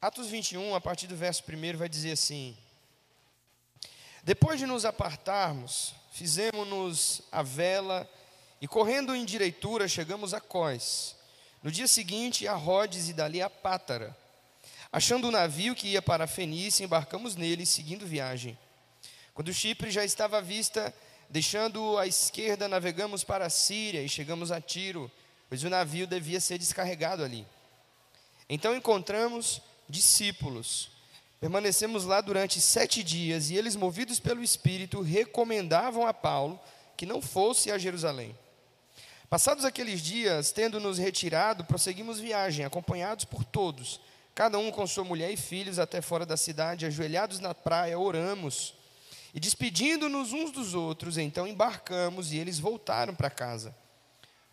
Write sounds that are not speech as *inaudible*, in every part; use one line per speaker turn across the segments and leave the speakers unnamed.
Atos 21, a partir do verso 1, vai dizer assim: Depois de nos apartarmos, fizemos-nos a vela e, correndo em direitura, chegamos a Cós. No dia seguinte, a Rhodes e dali a Pátara. Achando o um navio que ia para a Fenícia, embarcamos nele, seguindo viagem. Quando Chipre já estava à vista, deixando à esquerda, navegamos para a Síria e chegamos a Tiro, pois o navio devia ser descarregado ali. Então encontramos discípulos. Permanecemos lá durante sete dias e eles, movidos pelo Espírito, recomendavam a Paulo que não fosse a Jerusalém. Passados aqueles dias, tendo nos retirado, prosseguimos viagem, acompanhados por todos, cada um com sua mulher e filhos, até fora da cidade, ajoelhados na praia, oramos. E despedindo-nos uns dos outros, então embarcamos e eles voltaram para casa.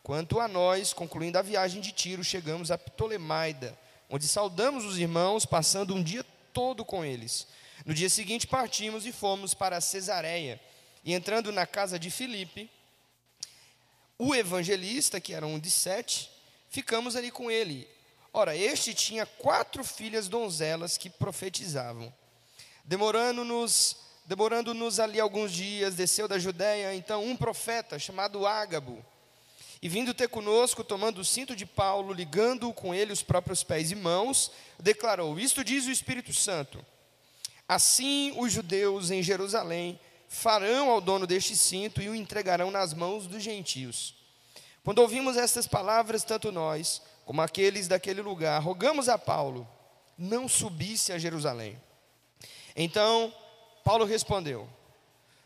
Quanto a nós, concluindo a viagem de Tiro, chegamos a Ptolemaida onde saudamos os irmãos, passando um dia todo com eles. No dia seguinte partimos e fomos para Cesareia. E entrando na casa de Filipe, o evangelista, que era um de sete, ficamos ali com ele. Ora, este tinha quatro filhas donzelas que profetizavam. Demorando-nos demorando-nos ali alguns dias, desceu da Judéia, então um profeta chamado Ágabo, e vindo ter conosco, tomando o cinto de Paulo, ligando com ele os próprios pés e mãos, declarou: Isto diz o Espírito Santo. Assim os judeus em Jerusalém farão ao dono deste cinto e o entregarão nas mãos dos gentios. Quando ouvimos estas palavras, tanto nós como aqueles daquele lugar, rogamos a Paulo, não subisse a Jerusalém. Então Paulo respondeu: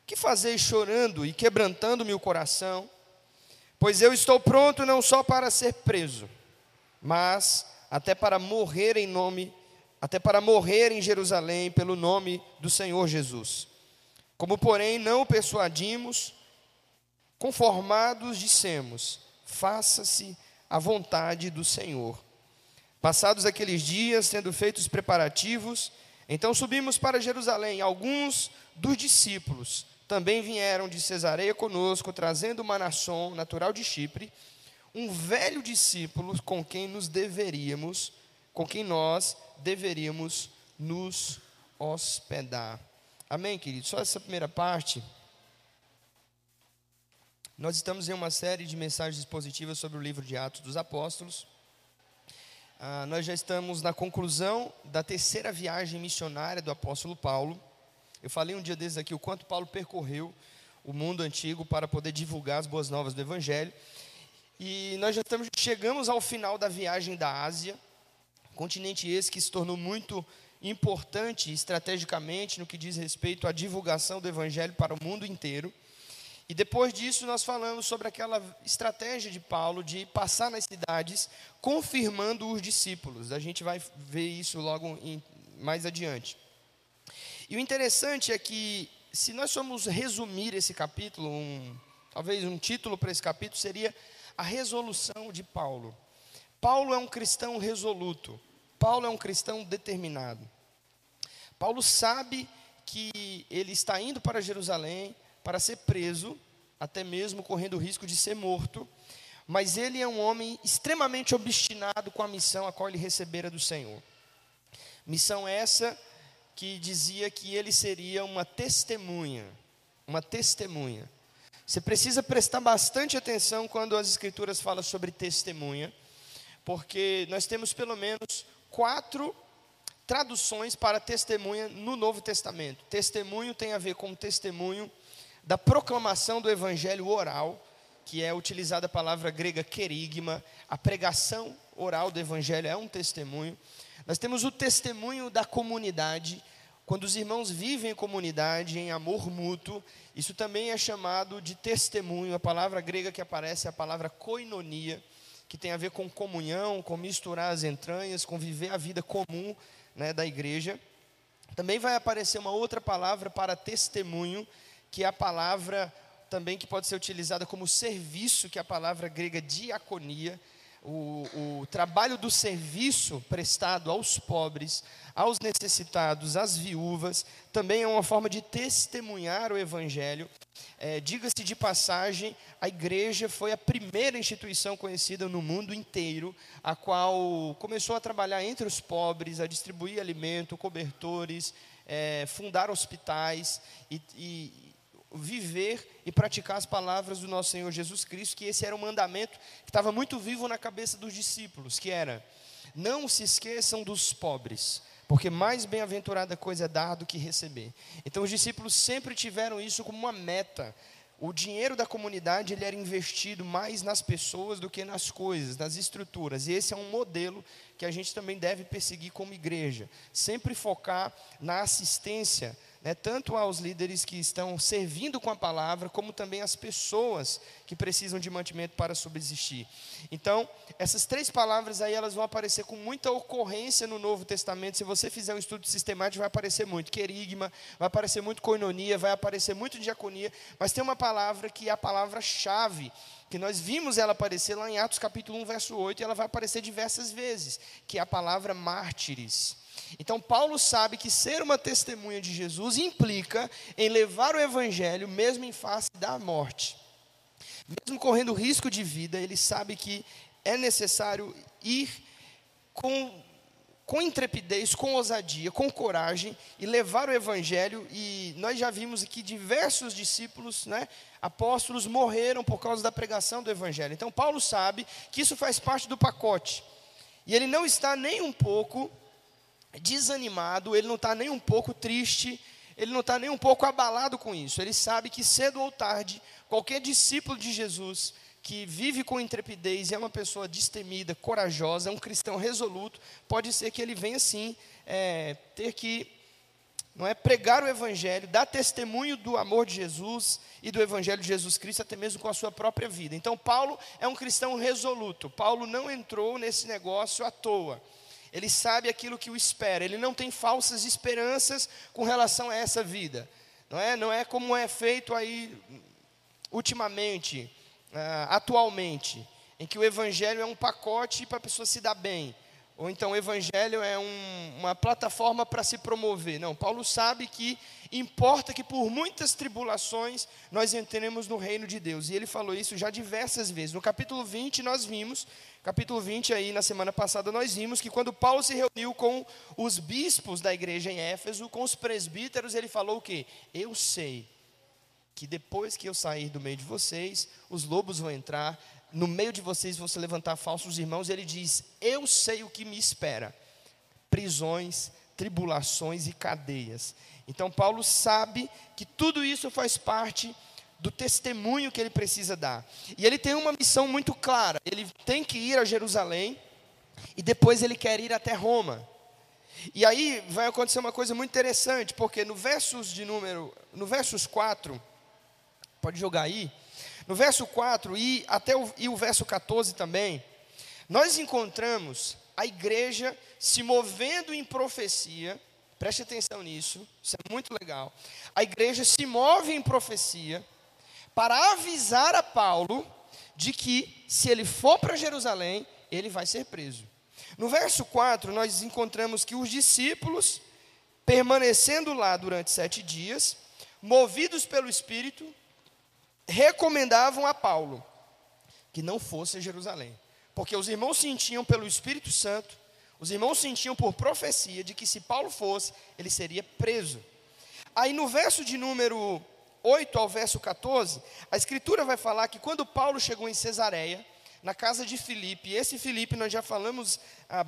Que fazeis chorando e quebrantando-me o coração? Pois eu estou pronto não só para ser preso, mas até para morrer em nome, até para morrer em Jerusalém pelo nome do Senhor Jesus. Como, porém, não persuadimos, conformados dissemos: faça-se a vontade do Senhor. Passados aqueles dias, tendo feito os preparativos, então subimos para Jerusalém. Alguns dos discípulos também vieram de Cesareia conosco, trazendo Manasson, natural de Chipre, um velho discípulo com quem nos deveríamos, com quem nós deveríamos nos hospedar. Amém, querido? Só essa primeira parte. Nós estamos em uma série de mensagens expositivas sobre o livro de Atos dos Apóstolos. Ah, nós já estamos na conclusão da terceira viagem missionária do apóstolo Paulo. Eu falei um dia desses aqui o quanto Paulo percorreu o mundo antigo para poder divulgar as boas novas do Evangelho. E nós já estamos, chegamos ao final da viagem da Ásia, continente esse que se tornou muito importante estrategicamente no que diz respeito à divulgação do Evangelho para o mundo inteiro. E depois disso, nós falamos sobre aquela estratégia de Paulo de passar nas cidades, confirmando os discípulos. A gente vai ver isso logo em, mais adiante. E o interessante é que, se nós formos resumir esse capítulo, um, talvez um título para esse capítulo seria a resolução de Paulo. Paulo é um cristão resoluto. Paulo é um cristão determinado. Paulo sabe que ele está indo para Jerusalém para ser preso, até mesmo correndo o risco de ser morto, mas ele é um homem extremamente obstinado com a missão a qual ele recebera do Senhor. Missão essa que dizia que ele seria uma testemunha, uma testemunha. Você precisa prestar bastante atenção quando as escrituras falam sobre testemunha, porque nós temos pelo menos quatro traduções para testemunha no Novo Testamento. Testemunho tem a ver com testemunho da proclamação do evangelho oral, que é utilizada a palavra grega querigma, a pregação oral do evangelho é um testemunho. Nós temos o testemunho da comunidade, quando os irmãos vivem em comunidade, em amor mútuo, isso também é chamado de testemunho. A palavra grega que aparece é a palavra koinonia, que tem a ver com comunhão, com misturar as entranhas, com viver a vida comum né, da igreja. Também vai aparecer uma outra palavra para testemunho, que é a palavra também que pode ser utilizada como serviço, que é a palavra grega diaconia. O, o trabalho do serviço prestado aos pobres, aos necessitados, às viúvas, também é uma forma de testemunhar o Evangelho. É, Diga-se de passagem, a igreja foi a primeira instituição conhecida no mundo inteiro, a qual começou a trabalhar entre os pobres, a distribuir alimento, cobertores, é, fundar hospitais e, e viver e praticar as palavras do nosso Senhor Jesus Cristo, que esse era um mandamento que estava muito vivo na cabeça dos discípulos, que era: não se esqueçam dos pobres, porque mais bem-aventurada coisa é dar do que receber. Então os discípulos sempre tiveram isso como uma meta. O dinheiro da comunidade ele era investido mais nas pessoas do que nas coisas, nas estruturas. E esse é um modelo que a gente também deve perseguir como igreja. Sempre focar na assistência né, tanto aos líderes que estão servindo com a palavra, como também às pessoas que precisam de mantimento para subsistir. Então, essas três palavras aí, elas vão aparecer com muita ocorrência no Novo Testamento. Se você fizer um estudo sistemático, vai aparecer muito querigma, vai aparecer muito coinonia, vai aparecer muito diaconia, mas tem uma palavra que é a palavra-chave, que nós vimos ela aparecer lá em Atos capítulo 1, verso 8, e ela vai aparecer diversas vezes, que é a palavra mártires. Então, Paulo sabe que ser uma testemunha de Jesus implica em levar o evangelho mesmo em face da morte. Mesmo correndo risco de vida, ele sabe que é necessário ir com, com intrepidez, com ousadia, com coragem e levar o evangelho. E nós já vimos aqui diversos discípulos, né, apóstolos, morreram por causa da pregação do evangelho. Então, Paulo sabe que isso faz parte do pacote. E ele não está nem um pouco desanimado, ele não está nem um pouco triste, ele não está nem um pouco abalado com isso. Ele sabe que cedo ou tarde, qualquer discípulo de Jesus que vive com intrepidez e é uma pessoa destemida, corajosa, é um cristão resoluto, pode ser que ele venha sim é, ter que não é pregar o evangelho, dar testemunho do amor de Jesus e do evangelho de Jesus Cristo até mesmo com a sua própria vida. Então Paulo é um cristão resoluto. Paulo não entrou nesse negócio à toa. Ele sabe aquilo que o espera, ele não tem falsas esperanças com relação a essa vida. Não é, não é como é feito aí ultimamente, uh, atualmente, em que o evangelho é um pacote para a pessoa se dar bem. Ou então o evangelho é um, uma plataforma para se promover. Não, Paulo sabe que importa que por muitas tribulações nós entremos no reino de Deus. E ele falou isso já diversas vezes. No capítulo 20 nós vimos, capítulo 20 aí na semana passada nós vimos que quando Paulo se reuniu com os bispos da igreja em Éfeso, com os presbíteros, ele falou o quê? Eu sei que depois que eu sair do meio de vocês, os lobos vão entrar, no meio de vocês vão se levantar falsos irmãos, ele diz: Eu sei o que me espera: prisões, tribulações e cadeias. Então, Paulo sabe que tudo isso faz parte do testemunho que ele precisa dar. E ele tem uma missão muito clara: ele tem que ir a Jerusalém e depois ele quer ir até Roma. E aí vai acontecer uma coisa muito interessante, porque no versos de número, no versos 4, pode jogar aí, no verso 4 e até o, e o verso 14 também, nós encontramos a igreja se movendo em profecia, preste atenção nisso, isso é muito legal. A igreja se move em profecia para avisar a Paulo de que, se ele for para Jerusalém, ele vai ser preso. No verso 4, nós encontramos que os discípulos, permanecendo lá durante sete dias, movidos pelo Espírito, recomendavam a Paulo que não fosse a Jerusalém. Porque os irmãos sentiam pelo Espírito Santo, os irmãos sentiam por profecia de que se Paulo fosse, ele seria preso. Aí no verso de número 8 ao verso 14, a escritura vai falar que quando Paulo chegou em Cesareia, na casa de Filipe, esse Filipe nós já falamos ah,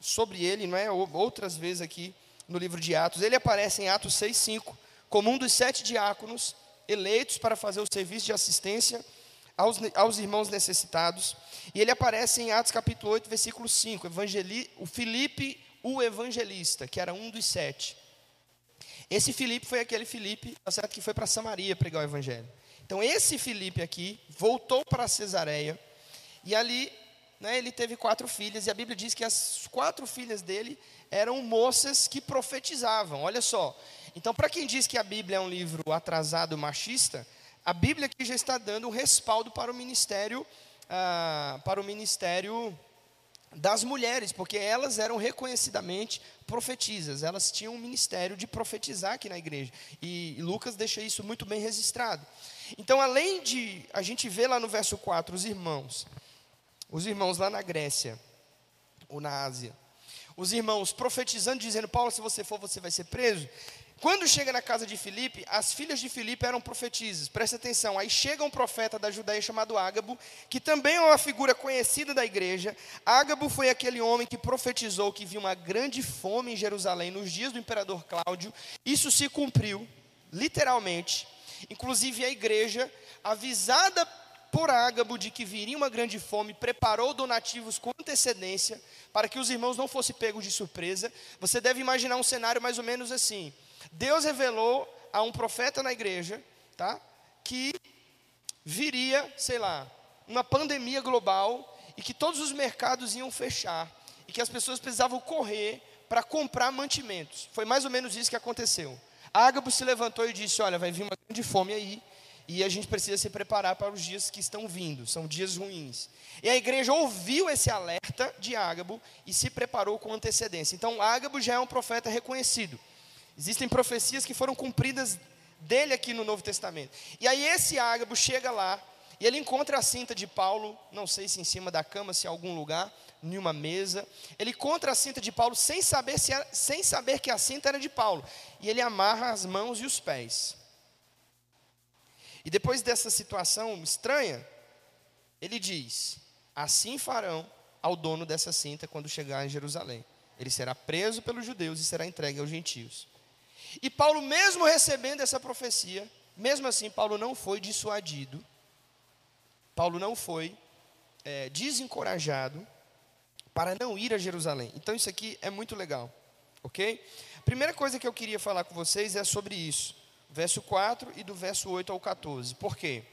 sobre ele, não é? Outras vezes aqui no livro de Atos, ele aparece em Atos 6,5, como um dos sete diáconos eleitos para fazer o serviço de assistência aos, aos irmãos necessitados. E ele aparece em Atos capítulo 8, versículo 5, evangeli, o Filipe, o evangelista, que era um dos sete. Esse Filipe foi aquele Filipe, tá certo, que foi para Samaria pregar o evangelho. Então esse Filipe aqui voltou para Cesareia e ali né, ele teve quatro filhas e a Bíblia diz que as quatro filhas dele eram moças que profetizavam. Olha só, então, para quem diz que a Bíblia é um livro atrasado machista, a Bíblia aqui já está dando um respaldo para o ministério ah, para o ministério das mulheres, porque elas eram reconhecidamente profetisas, elas tinham um ministério de profetizar aqui na igreja. E Lucas deixa isso muito bem registrado. Então, além de a gente ver lá no verso 4 os irmãos, os irmãos lá na Grécia, ou na Ásia, os irmãos profetizando, dizendo: Paulo, se você for, você vai ser preso. Quando chega na casa de Filipe, as filhas de Filipe eram profetisas. Presta atenção. Aí chega um profeta da Judéia chamado Ágabo, que também é uma figura conhecida da igreja. Ágabo foi aquele homem que profetizou que viu uma grande fome em Jerusalém nos dias do imperador Cláudio. Isso se cumpriu, literalmente. Inclusive a igreja, avisada por Ágabo de que viria uma grande fome, preparou donativos com antecedência para que os irmãos não fossem pegos de surpresa. Você deve imaginar um cenário mais ou menos assim. Deus revelou a um profeta na igreja, tá? Que viria, sei lá, uma pandemia global e que todos os mercados iam fechar e que as pessoas precisavam correr para comprar mantimentos. Foi mais ou menos isso que aconteceu. Ágabo se levantou e disse: Olha, vai vir uma grande fome aí e a gente precisa se preparar para os dias que estão vindo, são dias ruins. E a igreja ouviu esse alerta de Ágabo e se preparou com antecedência. Então, Ágabo já é um profeta reconhecido. Existem profecias que foram cumpridas dele aqui no Novo Testamento. E aí esse Ágabo chega lá e ele encontra a cinta de Paulo, não sei se em cima da cama, se em algum lugar, em uma mesa. Ele encontra a cinta de Paulo sem saber, se era, sem saber que a cinta era de Paulo. E ele amarra as mãos e os pés. E depois dessa situação estranha, ele diz: Assim farão ao dono dessa cinta quando chegar em Jerusalém. Ele será preso pelos judeus e será entregue aos gentios. E Paulo, mesmo recebendo essa profecia, mesmo assim, Paulo não foi dissuadido, Paulo não foi é, desencorajado para não ir a Jerusalém. Então, isso aqui é muito legal, ok? Primeira coisa que eu queria falar com vocês é sobre isso, verso 4 e do verso 8 ao 14. Por quê?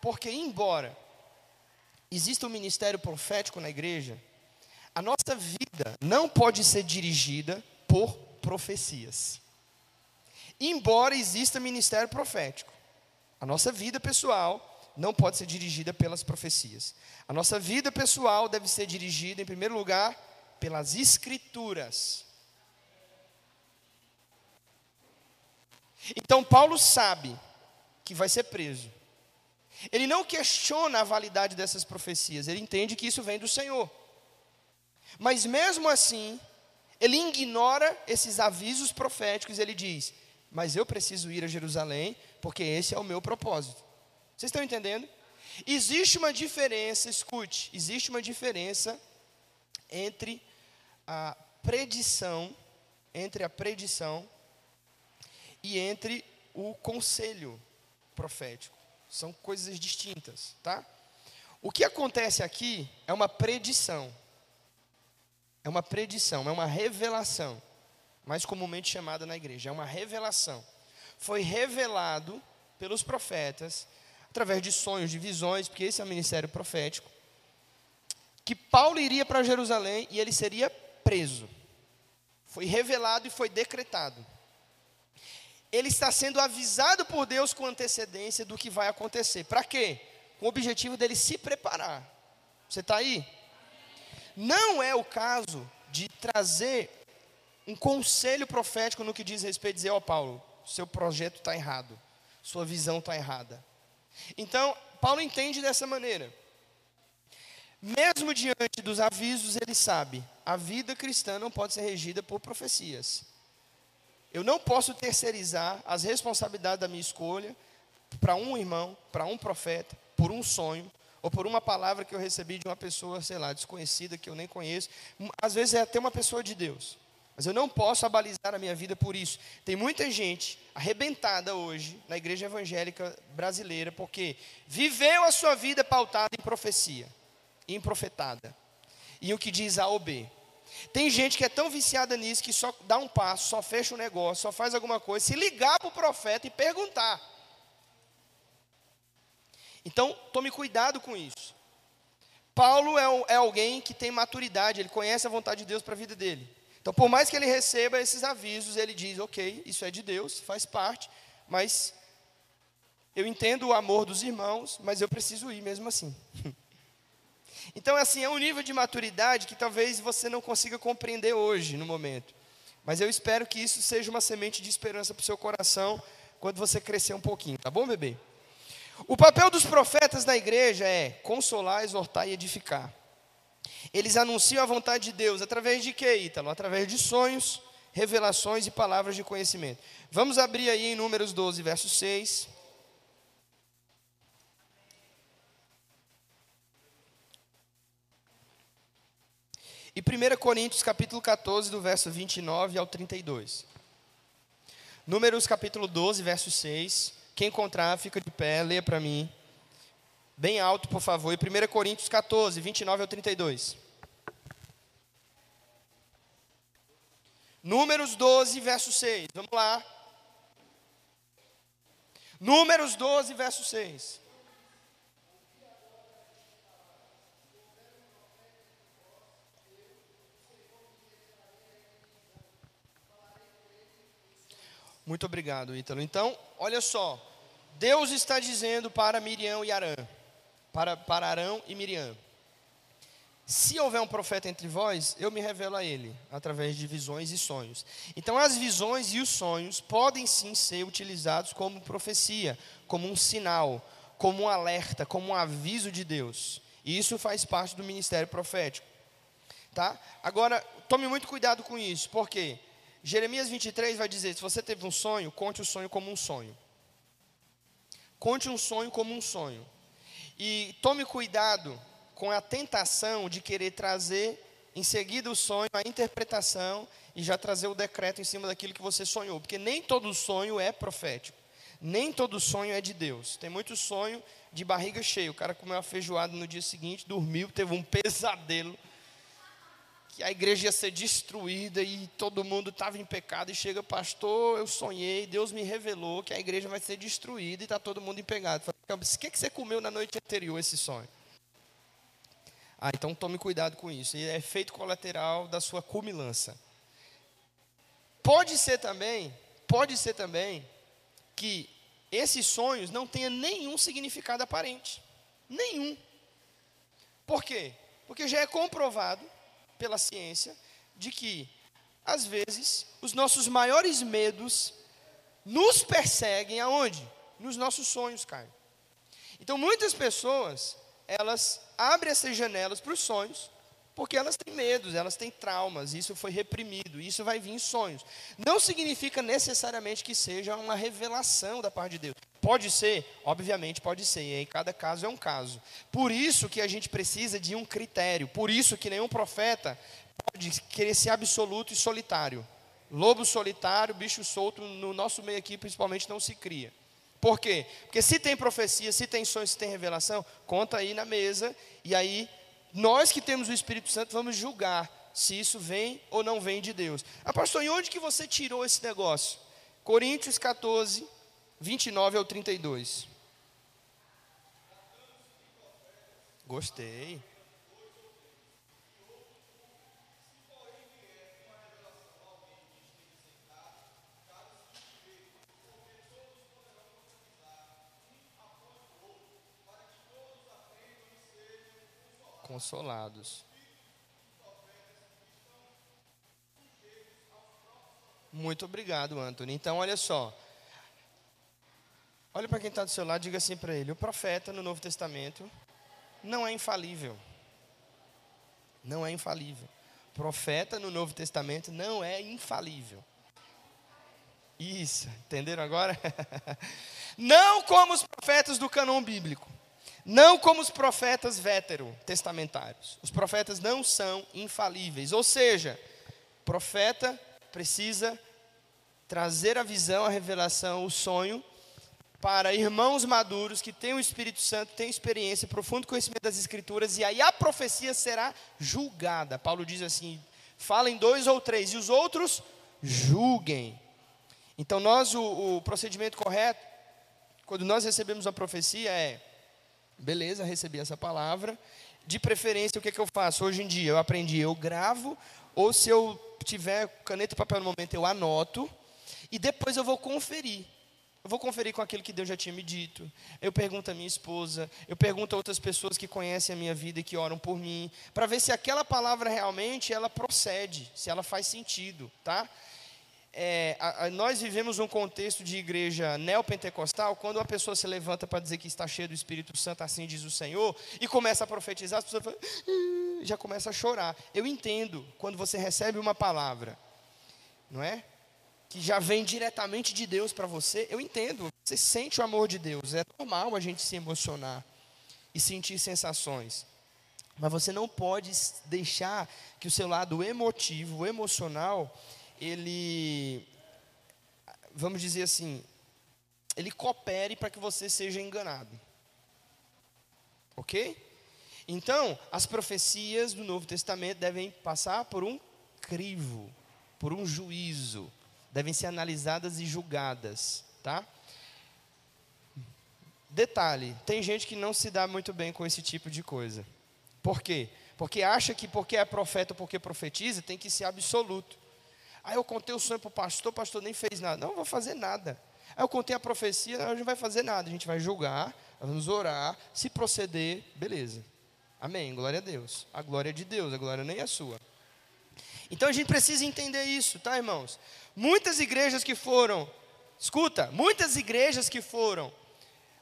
Porque, embora exista um ministério profético na igreja, a nossa vida não pode ser dirigida por profecias embora exista ministério profético. A nossa vida pessoal não pode ser dirigida pelas profecias. A nossa vida pessoal deve ser dirigida, em primeiro lugar, pelas Escrituras. Então, Paulo sabe que vai ser preso. Ele não questiona a validade dessas profecias, ele entende que isso vem do Senhor. Mas mesmo assim, ele ignora esses avisos proféticos, ele diz: mas eu preciso ir a Jerusalém, porque esse é o meu propósito. Vocês estão entendendo? Existe uma diferença, escute, existe uma diferença entre a predição, entre a predição e entre o conselho profético. São coisas distintas, tá? O que acontece aqui é uma predição. É uma predição, é uma revelação mais comumente chamada na igreja, é uma revelação. Foi revelado pelos profetas, através de sonhos, de visões, porque esse é o ministério profético, que Paulo iria para Jerusalém e ele seria preso. Foi revelado e foi decretado. Ele está sendo avisado por Deus com antecedência do que vai acontecer. Para quê? Com o objetivo dele se preparar. Você está aí? Não é o caso de trazer um conselho profético no que diz respeito a dizer, ó oh, Paulo, seu projeto está errado, sua visão está errada. Então, Paulo entende dessa maneira. Mesmo diante dos avisos, ele sabe, a vida cristã não pode ser regida por profecias. Eu não posso terceirizar as responsabilidades da minha escolha para um irmão, para um profeta, por um sonho, ou por uma palavra que eu recebi de uma pessoa, sei lá, desconhecida, que eu nem conheço. Às vezes é até uma pessoa de Deus. Mas eu não posso abalizar a minha vida por isso. Tem muita gente arrebentada hoje na igreja evangélica brasileira, porque viveu a sua vida pautada em profecia, em profetada, em o que diz A ou B. Tem gente que é tão viciada nisso que só dá um passo, só fecha um negócio, só faz alguma coisa, se ligar para o profeta e perguntar. Então, tome cuidado com isso. Paulo é, é alguém que tem maturidade, ele conhece a vontade de Deus para a vida dele. Então, por mais que ele receba esses avisos, ele diz: ok, isso é de Deus, faz parte, mas eu entendo o amor dos irmãos, mas eu preciso ir mesmo assim. *laughs* Então, assim, é um nível de maturidade que talvez você não consiga compreender hoje, no momento. Mas eu espero que isso seja uma semente de esperança para o seu coração quando você crescer um pouquinho, tá bom, bebê? O papel dos profetas na igreja é consolar, exortar e edificar. Eles anunciam a vontade de Deus através de quê, Ítalo? Através de sonhos, revelações e palavras de conhecimento. Vamos abrir aí em Números 12, verso 6. E 1 Coríntios capítulo 14, do verso 29 ao 32. Números capítulo 12, verso 6. Quem encontrar, fica de pé, lê para mim. Bem alto, por favor. E 1 Coríntios 14, 29 ao 32. Números 12, verso 6. Vamos lá. Números 12, verso 6. Muito obrigado, Ítalo. Então, olha só. Deus está dizendo para Miriam e Arã, para, para Arão e Miriam: se houver um profeta entre vós, eu me revelo a ele, através de visões e sonhos. Então, as visões e os sonhos podem sim ser utilizados como profecia, como um sinal, como um alerta, como um aviso de Deus. E isso faz parte do ministério profético. Tá? Agora, tome muito cuidado com isso, porque Jeremias 23 vai dizer: se você teve um sonho, conte o sonho como um sonho. Conte um sonho como um sonho. E tome cuidado com a tentação de querer trazer em seguida o sonho, a interpretação e já trazer o decreto em cima daquilo que você sonhou, porque nem todo sonho é profético. Nem todo sonho é de Deus. Tem muito sonho de barriga cheia. O cara comeu uma feijoada no dia seguinte, dormiu, teve um *laughs* pesadelo que a igreja ia ser destruída e todo mundo estava em pecado. E chega, pastor, eu sonhei, Deus me revelou que a igreja vai ser destruída e está todo mundo em pecado. O que, que você comeu na noite anterior esse sonho? Ah, então tome cuidado com isso. E é efeito colateral da sua cumilança. Pode ser também, pode ser também que esses sonhos não tenham nenhum significado aparente. Nenhum. Por quê? Porque já é comprovado pela ciência de que, às vezes, os nossos maiores medos nos perseguem aonde? Nos nossos sonhos, Caio. Então, muitas pessoas, elas abrem essas janelas para os sonhos, porque elas têm medos, elas têm traumas, isso foi reprimido, isso vai vir em sonhos. Não significa necessariamente que seja uma revelação da parte de Deus. Pode ser, obviamente pode ser, e aí cada caso é um caso. Por isso que a gente precisa de um critério, por isso que nenhum profeta pode querer ser absoluto e solitário. Lobo solitário, bicho solto, no nosso meio aqui principalmente não se cria. Por quê? Porque se tem profecia, se tem sonho, se tem revelação, conta aí na mesa, e aí nós que temos o Espírito Santo vamos julgar se isso vem ou não vem de Deus. Ah, pastor, e onde que você tirou esse negócio? Coríntios 14, 29 ao 32. Gostei. Consolados. Muito obrigado, Antônio. Então, olha só. Olha para quem está do seu lado, diga assim para ele: o profeta no Novo Testamento não é infalível. Não é infalível. Profeta no Novo Testamento não é infalível. Isso, entenderam agora? *laughs* não como os profetas do canon bíblico. Não como os profetas vétero-testamentários. Os profetas não são infalíveis. Ou seja, profeta precisa trazer a visão, a revelação, o sonho para irmãos maduros que têm o Espírito Santo, têm experiência, profundo conhecimento das Escrituras, e aí a profecia será julgada. Paulo diz assim: falem dois ou três, e os outros julguem. Então, nós, o, o procedimento correto, quando nós recebemos a profecia, é Beleza, recebi essa palavra. De preferência, o que, é que eu faço? Hoje em dia, eu aprendi, eu gravo, ou se eu tiver caneta e papel no momento, eu anoto, e depois eu vou conferir. Eu vou conferir com aquilo que Deus já tinha me dito. Eu pergunto à minha esposa, eu pergunto a outras pessoas que conhecem a minha vida e que oram por mim, para ver se aquela palavra realmente ela procede, se ela faz sentido, tá? É, a, a, nós vivemos um contexto de igreja neopentecostal, quando uma pessoa se levanta para dizer que está cheia do Espírito Santo, assim diz o Senhor, e começa a profetizar, as pessoas falam, já começa a chorar. Eu entendo quando você recebe uma palavra, não é? que já vem diretamente de Deus para você, eu entendo, você sente o amor de Deus, é normal a gente se emocionar e sentir sensações. Mas você não pode deixar que o seu lado emotivo, emocional, ele, vamos dizer assim, ele coopere para que você seja enganado. Ok? Então, as profecias do Novo Testamento devem passar por um crivo, por um juízo devem ser analisadas e julgadas, tá? Detalhe, tem gente que não se dá muito bem com esse tipo de coisa. Por quê? Porque acha que porque é profeta ou porque profetiza, tem que ser absoluto. Aí eu contei o sonho para o pastor, o pastor nem fez nada. Não, não vou fazer nada. Aí eu contei a profecia, a gente não vai fazer nada. A gente vai julgar, vamos orar, se proceder, beleza. Amém, glória a Deus. A glória é de Deus, a glória nem é sua. Então a gente precisa entender isso, tá, irmãos? Muitas igrejas que foram, escuta, muitas igrejas que foram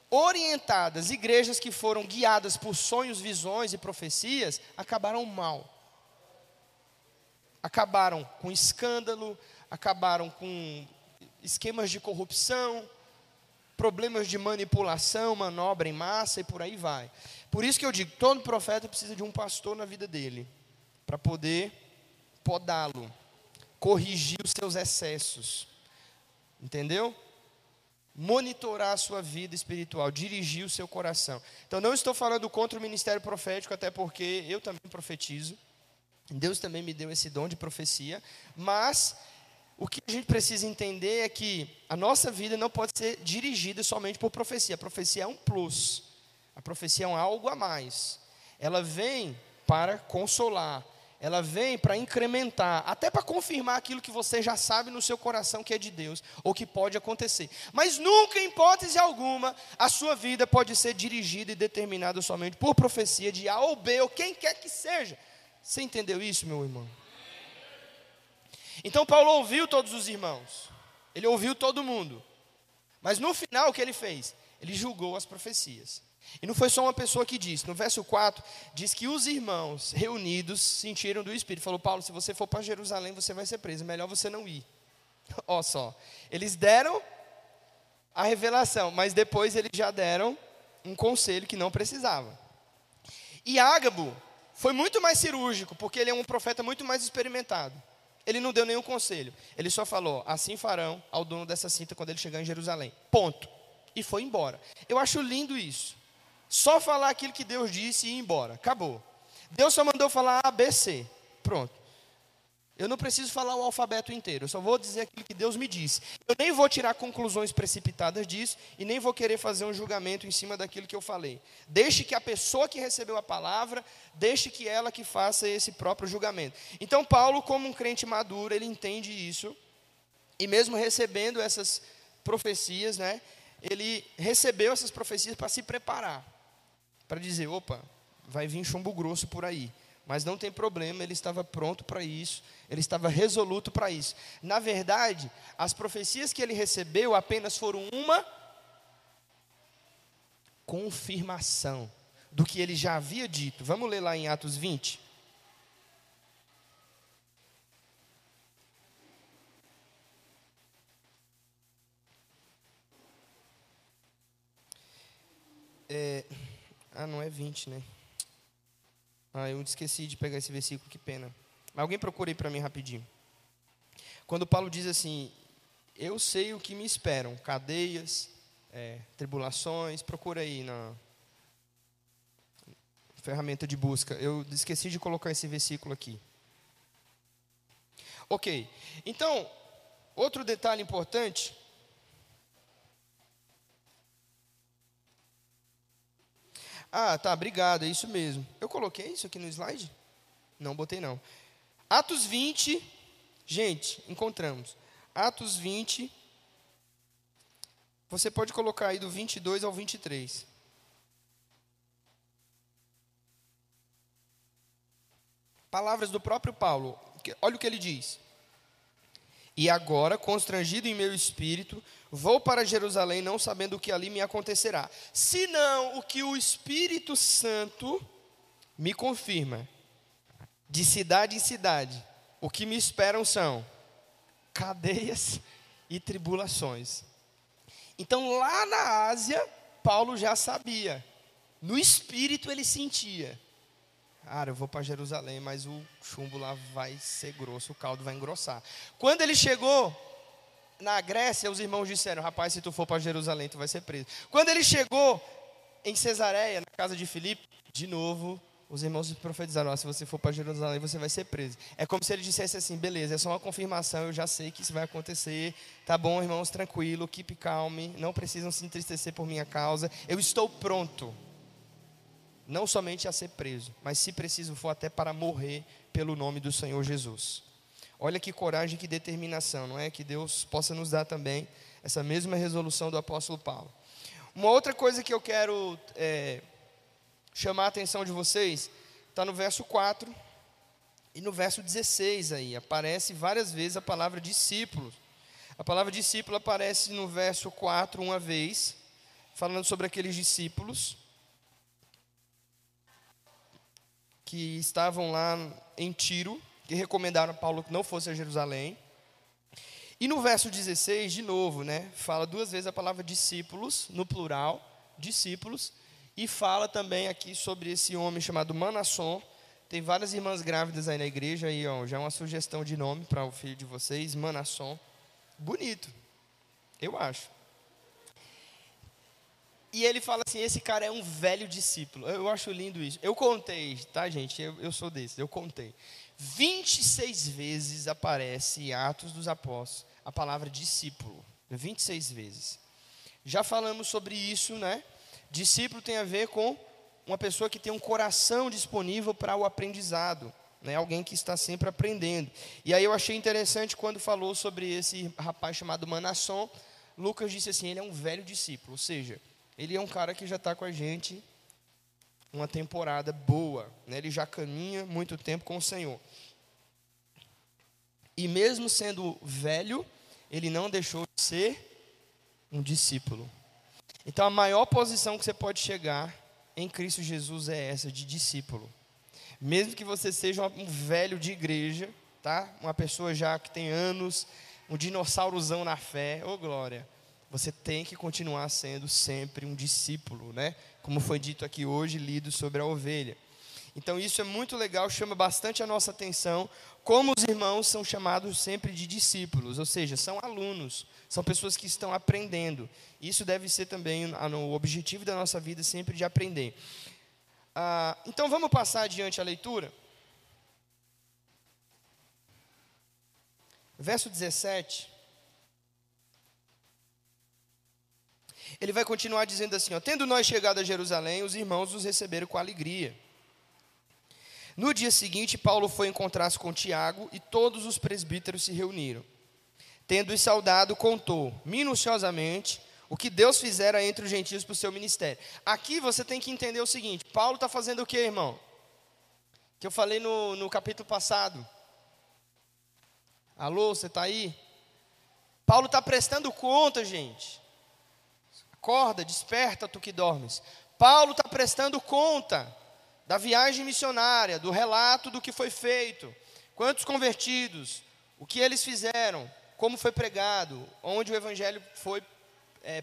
orientadas, igrejas que foram guiadas por sonhos, visões e profecias, acabaram mal. Acabaram com escândalo, acabaram com esquemas de corrupção, problemas de manipulação, manobra em massa e por aí vai. Por isso que eu digo, todo profeta precisa de um pastor na vida dele, para poder podá-lo, corrigir os seus excessos. Entendeu? Monitorar a sua vida espiritual, dirigir o seu coração. Então, não estou falando contra o ministério profético, até porque eu também profetizo. Deus também me deu esse dom de profecia. Mas o que a gente precisa entender é que a nossa vida não pode ser dirigida somente por profecia. A profecia é um plus. A profecia é um algo a mais. Ela vem para consolar, ela vem para incrementar, até para confirmar aquilo que você já sabe no seu coração que é de Deus, ou que pode acontecer. Mas nunca, em hipótese alguma, a sua vida pode ser dirigida e determinada somente por profecia de A ou B, ou quem quer que seja. Você entendeu isso, meu irmão? Então Paulo ouviu todos os irmãos, ele ouviu todo mundo, mas no final o que ele fez? Ele julgou as profecias. E não foi só uma pessoa que disse. No verso 4, diz que os irmãos reunidos sentiram do Espírito. Falou, Paulo, se você for para Jerusalém, você vai ser preso. Melhor você não ir. *laughs* Ó só. Eles deram a revelação, mas depois eles já deram um conselho que não precisava. E Ágabo foi muito mais cirúrgico, porque ele é um profeta muito mais experimentado. Ele não deu nenhum conselho. Ele só falou: assim farão ao dono dessa cinta quando ele chegar em Jerusalém. Ponto. E foi embora. Eu acho lindo isso. Só falar aquilo que Deus disse e ir embora. Acabou. Deus só mandou falar A, B, C. Pronto. Eu não preciso falar o alfabeto inteiro, eu só vou dizer aquilo que Deus me disse. Eu nem vou tirar conclusões precipitadas disso e nem vou querer fazer um julgamento em cima daquilo que eu falei. Deixe que a pessoa que recebeu a palavra, deixe que ela que faça esse próprio julgamento. Então Paulo, como um crente maduro, ele entende isso. E mesmo recebendo essas profecias, né, ele recebeu essas profecias para se preparar para dizer: opa, vai vir chumbo grosso por aí. Mas não tem problema, ele estava pronto para isso, ele estava resoluto para isso. Na verdade, as profecias que ele recebeu apenas foram uma confirmação do que ele já havia dito. Vamos ler lá em Atos 20. É, ah, não é 20, né? Ah, eu esqueci de pegar esse versículo, que pena. Alguém procure para mim rapidinho. Quando Paulo diz assim: Eu sei o que me esperam, cadeias, é, tribulações, procura aí na ferramenta de busca. Eu esqueci de colocar esse versículo aqui. Ok, então, outro detalhe importante Ah, tá, obrigado, é isso mesmo. Eu coloquei isso aqui no slide? Não, botei não. Atos 20, gente, encontramos. Atos 20, Você pode colocar aí do 22 ao 23. Palavras do próprio Paulo. Olha o que ele diz. E agora, constrangido em meu espírito, vou para Jerusalém, não sabendo o que ali me acontecerá. Senão o que o Espírito Santo me confirma, de cidade em cidade, o que me esperam são cadeias e tribulações. Então, lá na Ásia, Paulo já sabia, no espírito ele sentia. Cara, eu vou para Jerusalém, mas o chumbo lá vai ser grosso, o caldo vai engrossar. Quando ele chegou na Grécia, os irmãos disseram: Rapaz, se tu for para Jerusalém, tu vai ser preso. Quando ele chegou em Cesareia, na casa de Filipe, de novo, os irmãos profetizaram: oh, se você for para Jerusalém, você vai ser preso. É como se ele dissesse assim: beleza, é só uma confirmação, eu já sei que isso vai acontecer. Tá bom, irmãos, tranquilo, keep calm, não precisam se entristecer por minha causa. Eu estou pronto. Não somente a ser preso, mas se preciso for até para morrer pelo nome do Senhor Jesus. Olha que coragem, que determinação, não é? Que Deus possa nos dar também essa mesma resolução do apóstolo Paulo. Uma outra coisa que eu quero é, chamar a atenção de vocês, está no verso 4 e no verso 16 aí, aparece várias vezes a palavra discípulo. A palavra discípulo aparece no verso 4 uma vez, falando sobre aqueles discípulos que estavam lá em Tiro, que recomendaram a Paulo que não fosse a Jerusalém. E no verso 16, de novo, né, fala duas vezes a palavra discípulos, no plural, discípulos, e fala também aqui sobre esse homem chamado Manasson. Tem várias irmãs grávidas aí na igreja, aí, ó, já é uma sugestão de nome para o filho de vocês, Manasson. Bonito, eu acho. E ele fala assim: esse cara é um velho discípulo. Eu acho lindo isso. Eu contei, tá, gente? Eu, eu sou desse, eu contei. 26 vezes aparece em Atos dos Apóstolos a palavra discípulo. 26 vezes. Já falamos sobre isso, né? Discípulo tem a ver com uma pessoa que tem um coração disponível para o aprendizado, né? alguém que está sempre aprendendo. E aí eu achei interessante quando falou sobre esse rapaz chamado Manasson, Lucas disse assim: ele é um velho discípulo, ou seja, ele é um cara que já está com a gente uma temporada boa, né? ele já caminha muito tempo com o Senhor. E mesmo sendo velho, ele não deixou de ser um discípulo. Então a maior posição que você pode chegar em Cristo Jesus é essa de discípulo. Mesmo que você seja um velho de igreja, tá? Uma pessoa já que tem anos, um dinossaurozão na fé, ô oh glória. Você tem que continuar sendo sempre um discípulo, né? Como foi dito aqui hoje, lido sobre a ovelha. Então isso é muito legal, chama bastante a nossa atenção, como os irmãos são chamados sempre de discípulos, ou seja, são alunos, são pessoas que estão aprendendo. Isso deve ser também o objetivo da nossa vida, sempre de aprender. Ah, então vamos passar adiante a leitura. Verso 17. Ele vai continuar dizendo assim: ó, Tendo nós chegado a Jerusalém, os irmãos nos receberam com alegria. No dia seguinte, Paulo foi encontrar-se com Tiago e todos os presbíteros se reuniram. Tendo-os saudado, contou minuciosamente o que Deus fizera entre os gentios para o seu ministério. Aqui você tem que entender o seguinte: Paulo está fazendo o que, irmão? Que eu falei no, no capítulo passado. Alô, você está aí? Paulo está prestando conta, gente. Acorda, desperta, tu que dormes. Paulo está prestando conta da viagem missionária, do relato do que foi feito, quantos convertidos, o que eles fizeram, como foi pregado, onde o evangelho foi, é,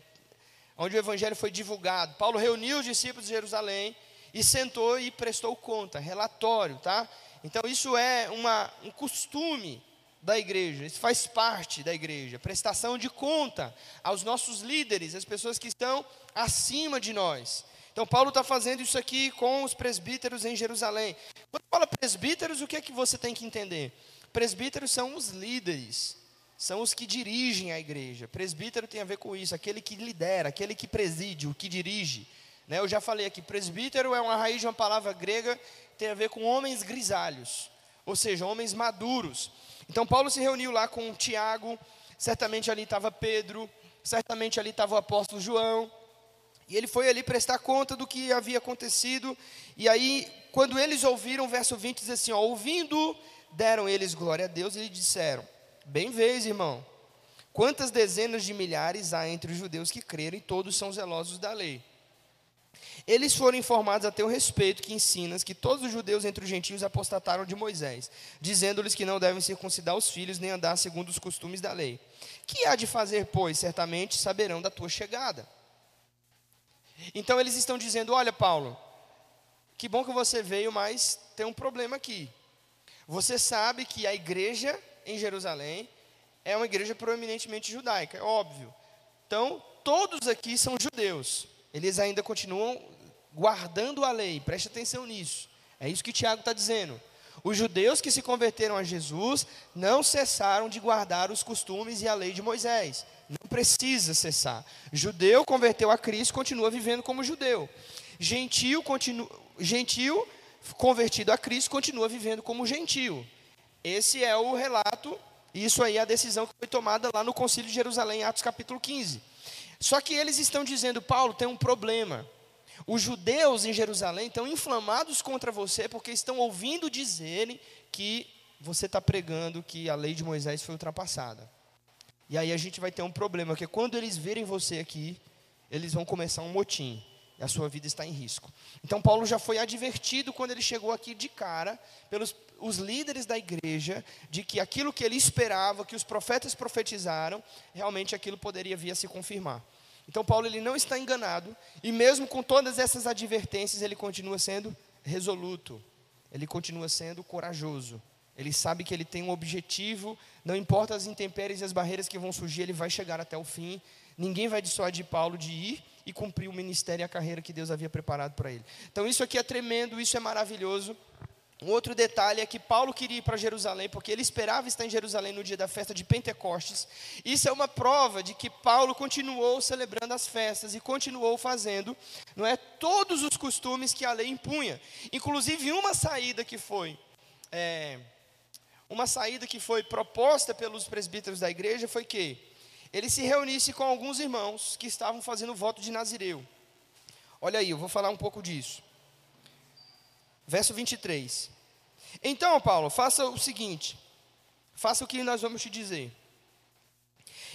onde o evangelho foi divulgado. Paulo reuniu os discípulos de Jerusalém e sentou e prestou conta, relatório, tá? Então isso é uma, um costume da igreja, isso faz parte da igreja, prestação de conta aos nossos líderes, às pessoas que estão acima de nós. Então, Paulo está fazendo isso aqui com os presbíteros em Jerusalém. Quando fala presbíteros, o que é que você tem que entender? Presbíteros são os líderes, são os que dirigem a igreja. Presbítero tem a ver com isso, aquele que lidera, aquele que preside, o que dirige. Né? Eu já falei aqui, presbítero é uma raiz de uma palavra grega tem a ver com homens grisalhos, ou seja, homens maduros. Então, Paulo se reuniu lá com Tiago, certamente ali estava Pedro, certamente ali estava o apóstolo João, e ele foi ali prestar conta do que havia acontecido, e aí, quando eles ouviram, verso 20 diz assim: ó, ouvindo, deram eles glória a Deus e lhe disseram: Bem vês, irmão, quantas dezenas de milhares há entre os judeus que creram e todos são zelosos da lei. Eles foram informados a teu respeito que ensinas que todos os judeus entre os gentios apostataram de Moisés, dizendo-lhes que não devem circuncidar os filhos nem andar segundo os costumes da lei. Que há de fazer, pois, certamente saberão da tua chegada. Então eles estão dizendo: Olha, Paulo, que bom que você veio, mas tem um problema aqui. Você sabe que a igreja em Jerusalém é uma igreja proeminentemente judaica, é óbvio. Então, todos aqui são judeus. Eles ainda continuam guardando a lei, preste atenção nisso. É isso que Tiago está dizendo. Os judeus que se converteram a Jesus não cessaram de guardar os costumes e a lei de Moisés. Não precisa cessar. Judeu converteu a Cristo, continua vivendo como judeu. Gentil, continu, convertido a Cristo, continua vivendo como gentil. Esse é o relato, isso aí é a decisão que foi tomada lá no Concílio de Jerusalém, Atos capítulo 15. Só que eles estão dizendo, Paulo, tem um problema. Os judeus em Jerusalém estão inflamados contra você porque estão ouvindo dizerem que você está pregando que a lei de Moisés foi ultrapassada. E aí a gente vai ter um problema, porque quando eles verem você aqui, eles vão começar um motim a sua vida está em risco. Então Paulo já foi advertido quando ele chegou aqui de cara pelos os líderes da igreja de que aquilo que ele esperava, que os profetas profetizaram, realmente aquilo poderia vir a se confirmar. Então Paulo ele não está enganado e mesmo com todas essas advertências ele continua sendo resoluto. Ele continua sendo corajoso. Ele sabe que ele tem um objetivo, não importa as intempéries e as barreiras que vão surgir, ele vai chegar até o fim. Ninguém vai dissuadir Paulo de ir e cumprir o ministério e a carreira que Deus havia preparado para ele. Então isso aqui é tremendo, isso é maravilhoso. Um outro detalhe é que Paulo queria ir para Jerusalém, porque ele esperava estar em Jerusalém no dia da festa de Pentecostes. Isso é uma prova de que Paulo continuou celebrando as festas e continuou fazendo, não é, todos os costumes que a lei impunha. Inclusive uma saída que foi, é, uma saída que foi proposta pelos presbíteros da igreja foi que ele se reunisse com alguns irmãos que estavam fazendo voto de Nazireu. Olha aí, eu vou falar um pouco disso. Verso 23. Então, Paulo, faça o seguinte: faça o que nós vamos te dizer.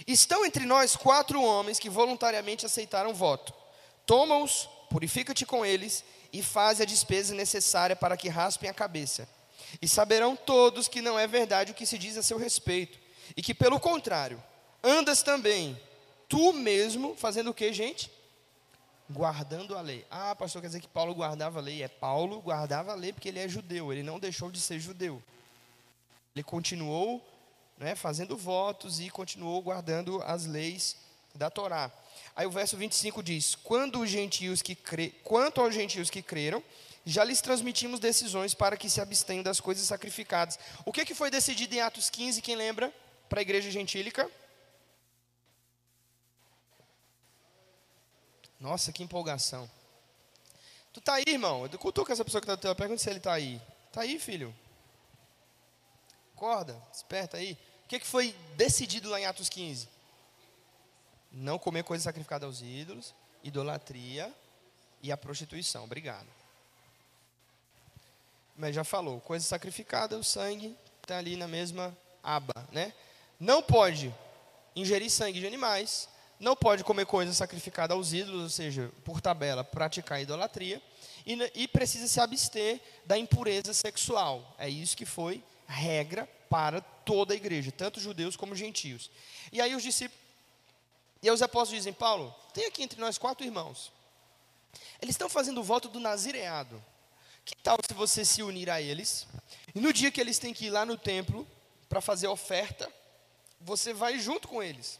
Estão entre nós quatro homens que voluntariamente aceitaram o voto. Toma-os, purifica-te com eles e faz a despesa necessária para que raspem a cabeça. E saberão todos que não é verdade o que se diz a seu respeito, e que, pelo contrário, andas também, tu mesmo, fazendo o que, gente? Guardando a lei. Ah, pastor, quer dizer que Paulo guardava a lei? É, Paulo guardava a lei porque ele é judeu, ele não deixou de ser judeu. Ele continuou né, fazendo votos e continuou guardando as leis da Torá. Aí o verso 25 diz: Quando os gentios que cre... Quanto aos gentios que creram, já lhes transmitimos decisões para que se abstenham das coisas sacrificadas. O que, que foi decidido em Atos 15, quem lembra? Para a igreja gentílica? Nossa, que empolgação. Tu tá aí, irmão? Eu com essa pessoa que está do teu, pergunta se ele está aí. Tá aí, filho? Acorda, desperta aí. O que, que foi decidido lá em Atos 15? Não comer coisa sacrificada aos ídolos, idolatria e a prostituição. Obrigado. Mas já falou, coisa sacrificada, o sangue está ali na mesma aba, né? Não pode ingerir sangue de animais, não pode comer coisa sacrificada aos ídolos, ou seja, por tabela, praticar idolatria, e, e precisa se abster da impureza sexual. É isso que foi regra para toda a igreja, tanto judeus como gentios. E aí os discípulos, e aí os apóstolos dizem, Paulo, tem aqui entre nós quatro irmãos. Eles estão fazendo o voto do nazireado. Que tal se você se unir a eles? E no dia que eles têm que ir lá no templo para fazer oferta, você vai junto com eles.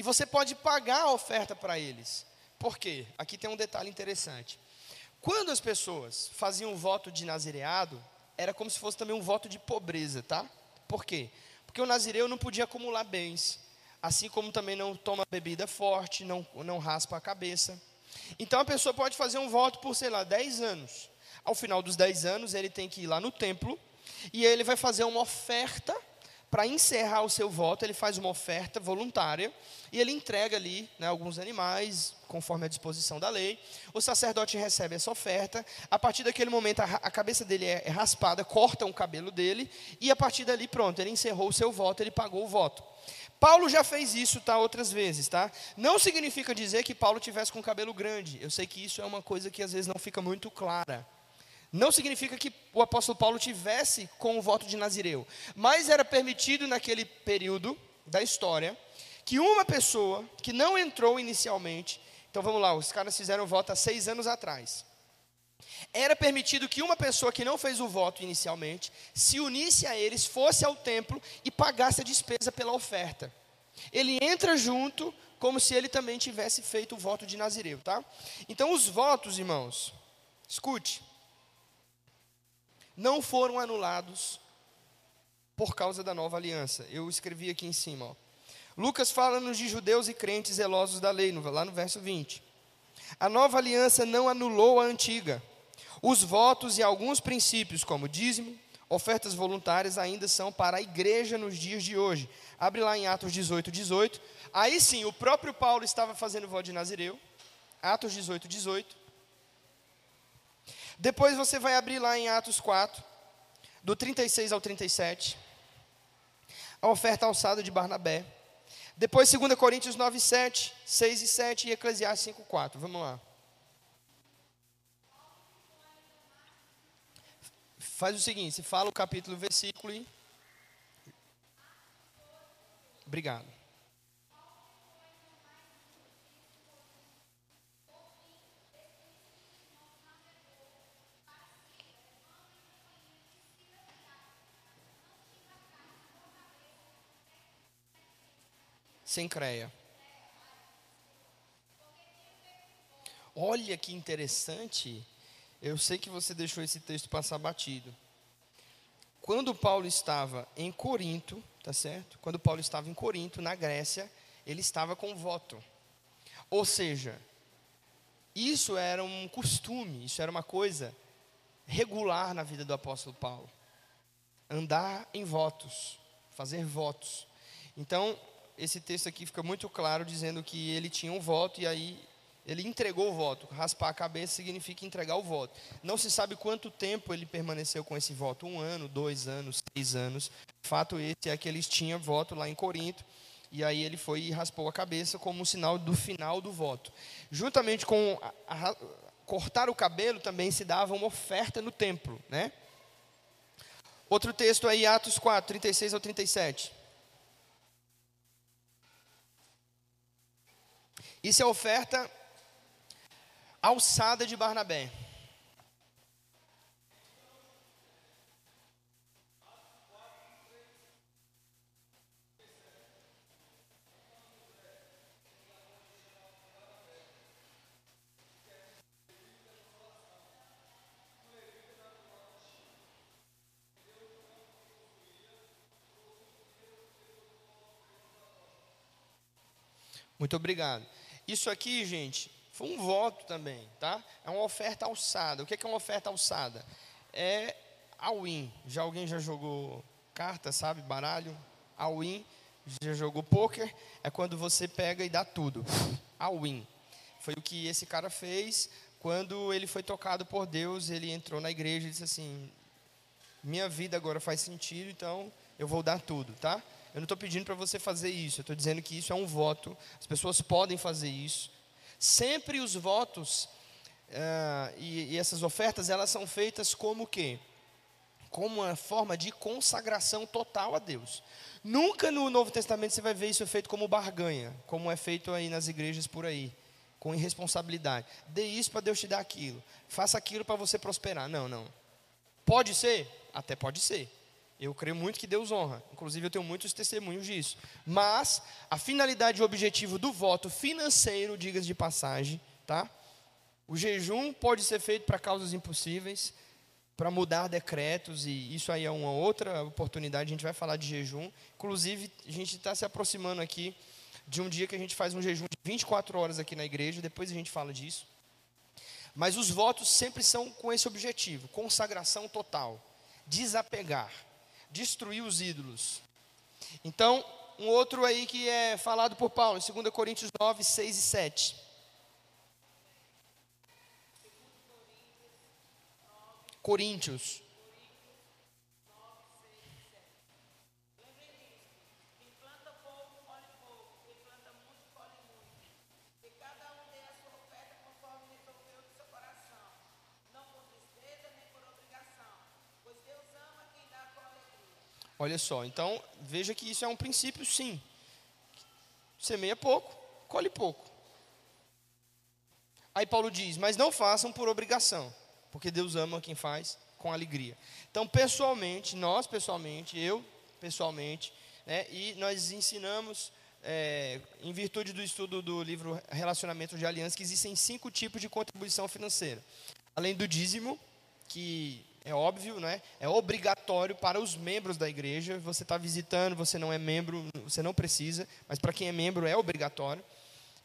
E você pode pagar a oferta para eles. Por quê? Aqui tem um detalhe interessante. Quando as pessoas faziam o voto de nazireado, era como se fosse também um voto de pobreza, tá? Por quê? Porque o nazireu não podia acumular bens, assim como também não toma bebida forte, não, não raspa a cabeça. Então a pessoa pode fazer um voto por, sei lá, 10 anos. Ao final dos 10 anos, ele tem que ir lá no templo e ele vai fazer uma oferta para encerrar o seu voto, ele faz uma oferta voluntária e ele entrega ali né, alguns animais, conforme a disposição da lei. O sacerdote recebe essa oferta. A partir daquele momento, a, a cabeça dele é, é raspada, cortam o cabelo dele, e a partir dali, pronto, ele encerrou o seu voto, ele pagou o voto. Paulo já fez isso, tá, outras vezes, tá? Não significa dizer que Paulo tivesse com cabelo grande. Eu sei que isso é uma coisa que às vezes não fica muito clara. Não significa que o apóstolo Paulo tivesse com o voto de Nazireu, mas era permitido naquele período da história que uma pessoa que não entrou inicialmente, então vamos lá, os caras fizeram o voto há seis anos atrás. Era permitido que uma pessoa que não fez o voto inicialmente se unisse a eles, fosse ao templo e pagasse a despesa pela oferta. Ele entra junto como se ele também tivesse feito o voto de Nazireu, tá? Então os votos, irmãos, escute, não foram anulados por causa da nova aliança. Eu escrevi aqui em cima. Ó. Lucas fala-nos de judeus e crentes zelosos da lei, lá no verso 20. A nova aliança não anulou a antiga. Os votos e alguns princípios, como dízimo, ofertas voluntárias, ainda são para a igreja nos dias de hoje. Abre lá em Atos 18, 18. Aí sim, o próprio Paulo estava fazendo voto de Nazireu. Atos 18, 18. Depois você vai abrir lá em Atos 4, do 36 ao 37, a oferta alçada de Barnabé. Depois 2 Coríntios 9, 7, 6 e 7 e Eclesiastes 5, 4. Vamos lá. Faz o seguinte, fala o capítulo, o versículo e... Obrigado. Sem creia. Olha que interessante. Eu sei que você deixou esse texto passar batido. Quando Paulo estava em Corinto, tá certo? Quando Paulo estava em Corinto, na Grécia, ele estava com voto. Ou seja, isso era um costume, isso era uma coisa regular na vida do apóstolo Paulo. Andar em votos, fazer votos. Então, esse texto aqui fica muito claro dizendo que ele tinha um voto e aí ele entregou o voto. Raspar a cabeça significa entregar o voto. Não se sabe quanto tempo ele permaneceu com esse voto um ano, dois anos, seis anos. Fato esse é que eles tinham voto lá em Corinto. E aí ele foi e raspou a cabeça como sinal do final do voto. Juntamente com a, a, cortar o cabelo também se dava uma oferta no templo, né? Outro texto aí, Atos 4, 36 ao 37. Isso é oferta alçada de Barnabé. Muito obrigado. Isso aqui, gente, foi um voto também, tá? É uma oferta alçada. O que é uma oferta alçada? É all-in. Já alguém já jogou carta, sabe? Baralho? All-in. Já jogou poker? É quando você pega e dá tudo. All-in. Foi o que esse cara fez quando ele foi tocado por Deus. Ele entrou na igreja e disse assim: Minha vida agora faz sentido, então eu vou dar tudo, tá? Eu não estou pedindo para você fazer isso, eu estou dizendo que isso é um voto, as pessoas podem fazer isso. Sempre os votos uh, e, e, essas ofertas, elas são feitas como o quê? Como uma forma de consagração total a Deus. Nunca no Novo Testamento você vai ver isso feito como barganha, como é feito aí nas igrejas por aí, com irresponsabilidade. Dê isso para Deus te dar aquilo. Faça aquilo para você prosperar. Não, não. Pode ser? Até pode ser. Eu creio muito que Deus honra. Inclusive, eu tenho muitos testemunhos disso. Mas a finalidade e o objetivo do voto financeiro, digas de passagem, tá? O jejum pode ser feito para causas impossíveis, para mudar decretos, e isso aí é uma outra oportunidade. A gente vai falar de jejum. Inclusive, a gente está se aproximando aqui de um dia que a gente faz um jejum de 24 horas aqui na igreja. Depois a gente fala disso. Mas os votos sempre são com esse objetivo: consagração total, desapegar destruir os ídolos. Então, um outro aí que é falado por Paulo, em 2 Coríntios 9, 6 e 7. Coríntios Olha só, então veja que isso é um princípio sim. Semeia pouco, colhe pouco. Aí Paulo diz: Mas não façam por obrigação, porque Deus ama quem faz com alegria. Então, pessoalmente, nós pessoalmente, eu pessoalmente, né, e nós ensinamos, é, em virtude do estudo do livro Relacionamento de Aliança, que existem cinco tipos de contribuição financeira. Além do dízimo, que é óbvio, né? é obrigatório para os membros da igreja. Você está visitando, você não é membro, você não precisa, mas para quem é membro é obrigatório,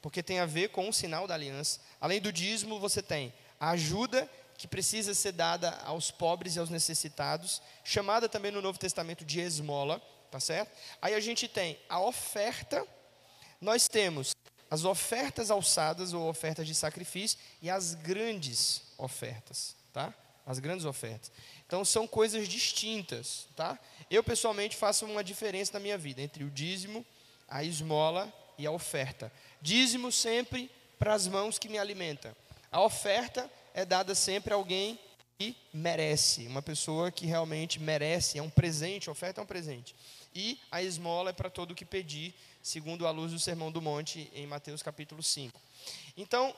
porque tem a ver com o sinal da aliança. Além do dízimo, você tem a ajuda que precisa ser dada aos pobres e aos necessitados, chamada também no Novo Testamento de esmola, tá certo? Aí a gente tem a oferta, nós temos as ofertas alçadas ou ofertas de sacrifício e as grandes ofertas, tá? As grandes ofertas. Então são coisas distintas, tá? Eu pessoalmente faço uma diferença na minha vida entre o dízimo, a esmola e a oferta. Dízimo sempre para as mãos que me alimentam. A oferta é dada sempre a alguém que merece, uma pessoa que realmente merece, é um presente, a oferta é um presente. E a esmola é para todo o que pedir, segundo a luz do Sermão do Monte em Mateus capítulo 5. Então,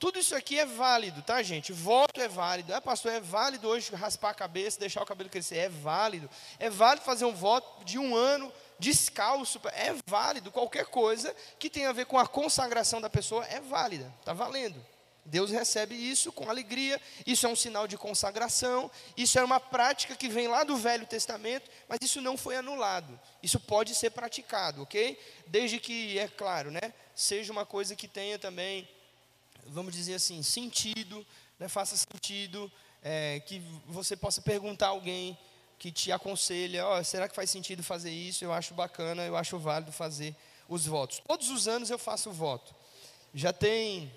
tudo isso aqui é válido, tá, gente? Voto é válido. Ah, pastor, é válido hoje raspar a cabeça, deixar o cabelo crescer. É válido. É válido fazer um voto de um ano descalço. É válido. Qualquer coisa que tenha a ver com a consagração da pessoa é válida. Está valendo. Deus recebe isso com alegria. Isso é um sinal de consagração. Isso é uma prática que vem lá do Velho Testamento, mas isso não foi anulado. Isso pode ser praticado, ok? Desde que, é claro, né, seja uma coisa que tenha também vamos dizer assim, sentido, né, faça sentido, é, que você possa perguntar a alguém que te aconselha, oh, será que faz sentido fazer isso? Eu acho bacana, eu acho válido fazer os votos. Todos os anos eu faço voto. Já tem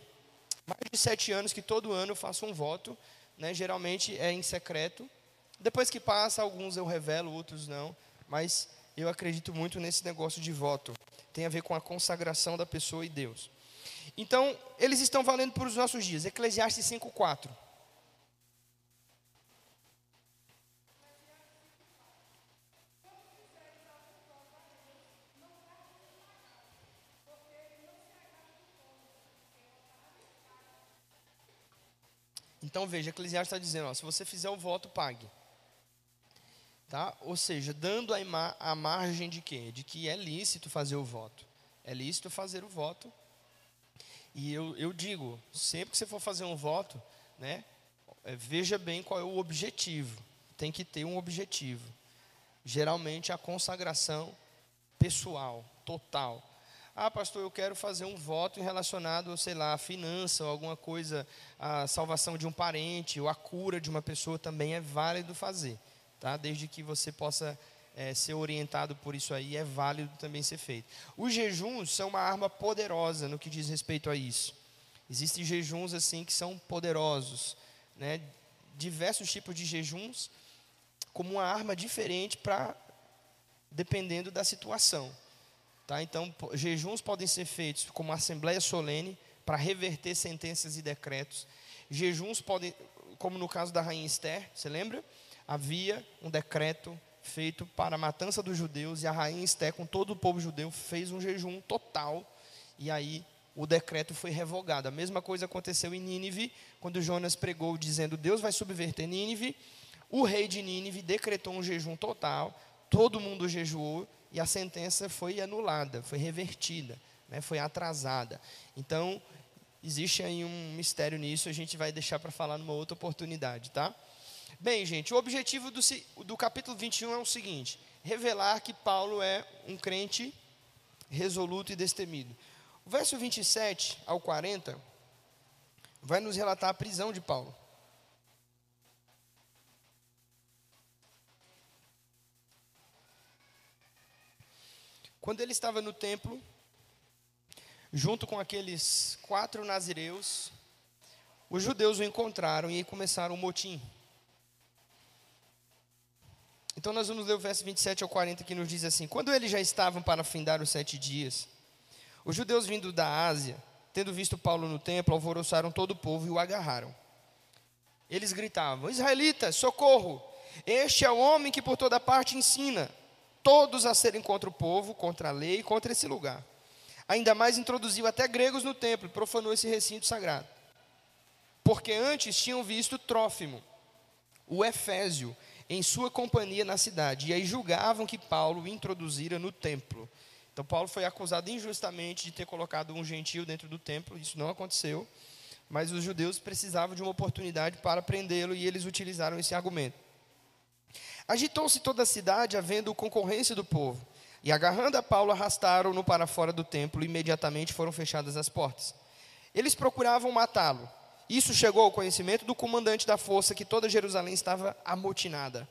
mais de sete anos que todo ano eu faço um voto, né, geralmente é em secreto. Depois que passa, alguns eu revelo, outros não, mas eu acredito muito nesse negócio de voto. Tem a ver com a consagração da pessoa e Deus. Então, eles estão valendo para os nossos dias. Eclesiastes 5,4. Então veja, Eclesiastes está dizendo, ó, se você fizer o voto, pague. Tá? Ou seja, dando a, a margem de quê? De que é lícito fazer o voto. É lícito fazer o voto e eu, eu digo, sempre que você for fazer um voto, né, é, veja bem qual é o objetivo. Tem que ter um objetivo. Geralmente a consagração pessoal, total. Ah, pastor, eu quero fazer um voto relacionado, sei lá, à finança ou alguma coisa, à salvação de um parente ou à cura de uma pessoa também é válido fazer, tá? Desde que você possa é, ser orientado por isso aí, é válido também ser feito. Os jejuns são uma arma poderosa no que diz respeito a isso. Existem jejuns assim que são poderosos, né? diversos tipos de jejuns, como uma arma diferente para dependendo da situação. Tá? Então, jejuns podem ser feitos como assembleia solene para reverter sentenças e decretos. Jejuns podem, como no caso da rainha Esther, você lembra? Havia um decreto feito para a matança dos judeus, e a rainha Esté, com todo o povo judeu, fez um jejum total, e aí o decreto foi revogado. A mesma coisa aconteceu em Nínive, quando Jonas pregou dizendo: Deus vai subverter Nínive. O rei de Nínive decretou um jejum total, todo mundo jejuou, e a sentença foi anulada, foi revertida, né, foi atrasada. Então, existe aí um mistério nisso, a gente vai deixar para falar numa outra oportunidade, tá? Bem, gente, o objetivo do, do capítulo 21 é o seguinte: revelar que Paulo é um crente resoluto e destemido. O verso 27 ao 40 vai nos relatar a prisão de Paulo. Quando ele estava no templo, junto com aqueles quatro nazireus, os judeus o encontraram e começaram um motim. Então nós vamos ler o verso 27 ao 40 que nos diz assim: Quando eles já estavam para findar os sete dias, os judeus vindo da Ásia, tendo visto Paulo no templo, alvoroçaram todo o povo e o agarraram. Eles gritavam: Israelitas, socorro! Este é o homem que por toda parte ensina todos a serem contra o povo, contra a lei e contra esse lugar. Ainda mais introduziu até gregos no templo e profanou esse recinto sagrado. Porque antes tinham visto Trófimo, o Efésio, em sua companhia na cidade, e aí julgavam que Paulo introduzira no templo. Então, Paulo foi acusado injustamente de ter colocado um gentio dentro do templo, isso não aconteceu, mas os judeus precisavam de uma oportunidade para prendê-lo e eles utilizaram esse argumento. Agitou-se toda a cidade, havendo concorrência do povo, e agarrando a Paulo, arrastaram-no para fora do templo, e imediatamente foram fechadas as portas. Eles procuravam matá-lo, isso chegou ao conhecimento do comandante da força que toda Jerusalém estava amotinada.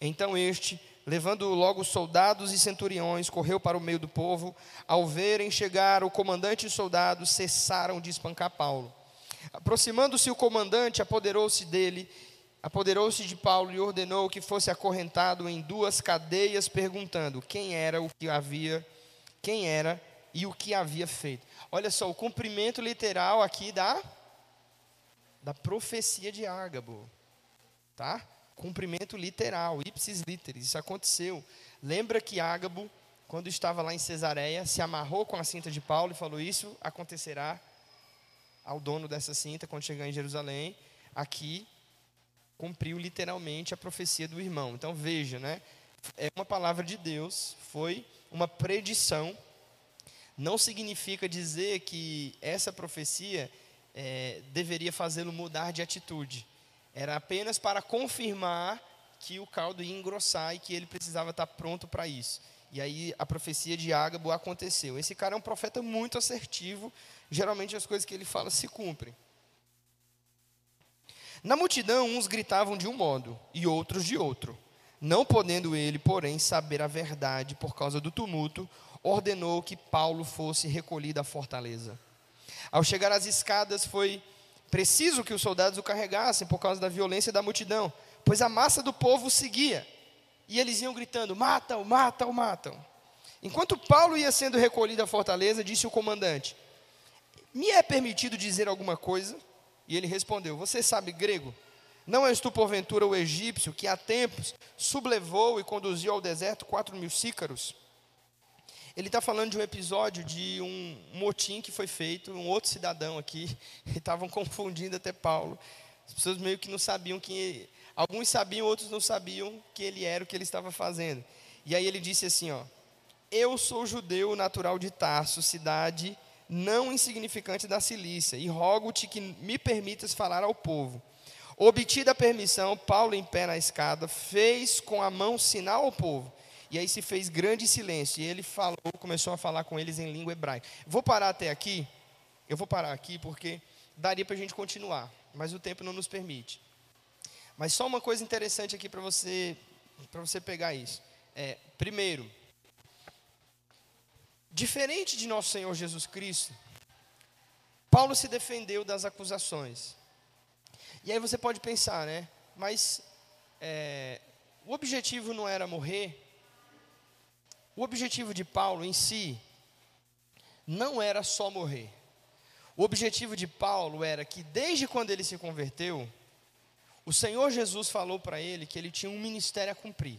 Então este, levando logo soldados e centuriões, correu para o meio do povo. Ao verem chegar o comandante e os soldados, cessaram de espancar Paulo. Aproximando-se o comandante, apoderou-se dele, apoderou-se de Paulo e ordenou que fosse acorrentado em duas cadeias, perguntando quem era o que havia, quem era e o que havia feito. Olha só, o cumprimento literal aqui da da profecia de Ágabo, tá? Cumprimento literal, ipsis literis, isso aconteceu. Lembra que Ágabo, quando estava lá em Cesareia, se amarrou com a cinta de Paulo e falou: Isso acontecerá ao dono dessa cinta quando chegar em Jerusalém. Aqui cumpriu literalmente a profecia do irmão. Então veja, né? É uma palavra de Deus, foi uma predição. Não significa dizer que essa profecia é, deveria fazê-lo mudar de atitude. Era apenas para confirmar que o caldo ia engrossar e que ele precisava estar pronto para isso. E aí a profecia de Ágabo aconteceu. Esse cara é um profeta muito assertivo, geralmente as coisas que ele fala se cumprem. Na multidão, uns gritavam de um modo e outros de outro. Não podendo ele, porém, saber a verdade por causa do tumulto, ordenou que Paulo fosse recolhido à fortaleza. Ao chegar às escadas, foi preciso que os soldados o carregassem por causa da violência da multidão, pois a massa do povo seguia. E eles iam gritando: matam, matam, matam. Enquanto Paulo ia sendo recolhido à fortaleza, disse o comandante: Me é permitido dizer alguma coisa? E ele respondeu: Você sabe grego? Não és tu, porventura, o egípcio que há tempos sublevou e conduziu ao deserto quatro mil sícaros? Ele está falando de um episódio de um motim que foi feito, um outro cidadão aqui, *laughs* e estavam confundindo até Paulo. As pessoas meio que não sabiam que. Alguns sabiam, outros não sabiam que ele era o que ele estava fazendo. E aí ele disse assim: ó, Eu sou judeu natural de Tarso, cidade não insignificante da Cilícia, e rogo-te que me permitas falar ao povo. Obtida a permissão, Paulo, em pé na escada, fez com a mão sinal ao povo. E aí se fez grande silêncio. E ele falou, começou a falar com eles em língua hebraica. Vou parar até aqui. Eu vou parar aqui porque daria para a gente continuar, mas o tempo não nos permite. Mas só uma coisa interessante aqui para você, para você pegar isso. É, primeiro, diferente de nosso Senhor Jesus Cristo, Paulo se defendeu das acusações. E aí você pode pensar, né? Mas é, o objetivo não era morrer, o objetivo de Paulo em si não era só morrer. O objetivo de Paulo era que desde quando ele se converteu, o Senhor Jesus falou para ele que ele tinha um ministério a cumprir.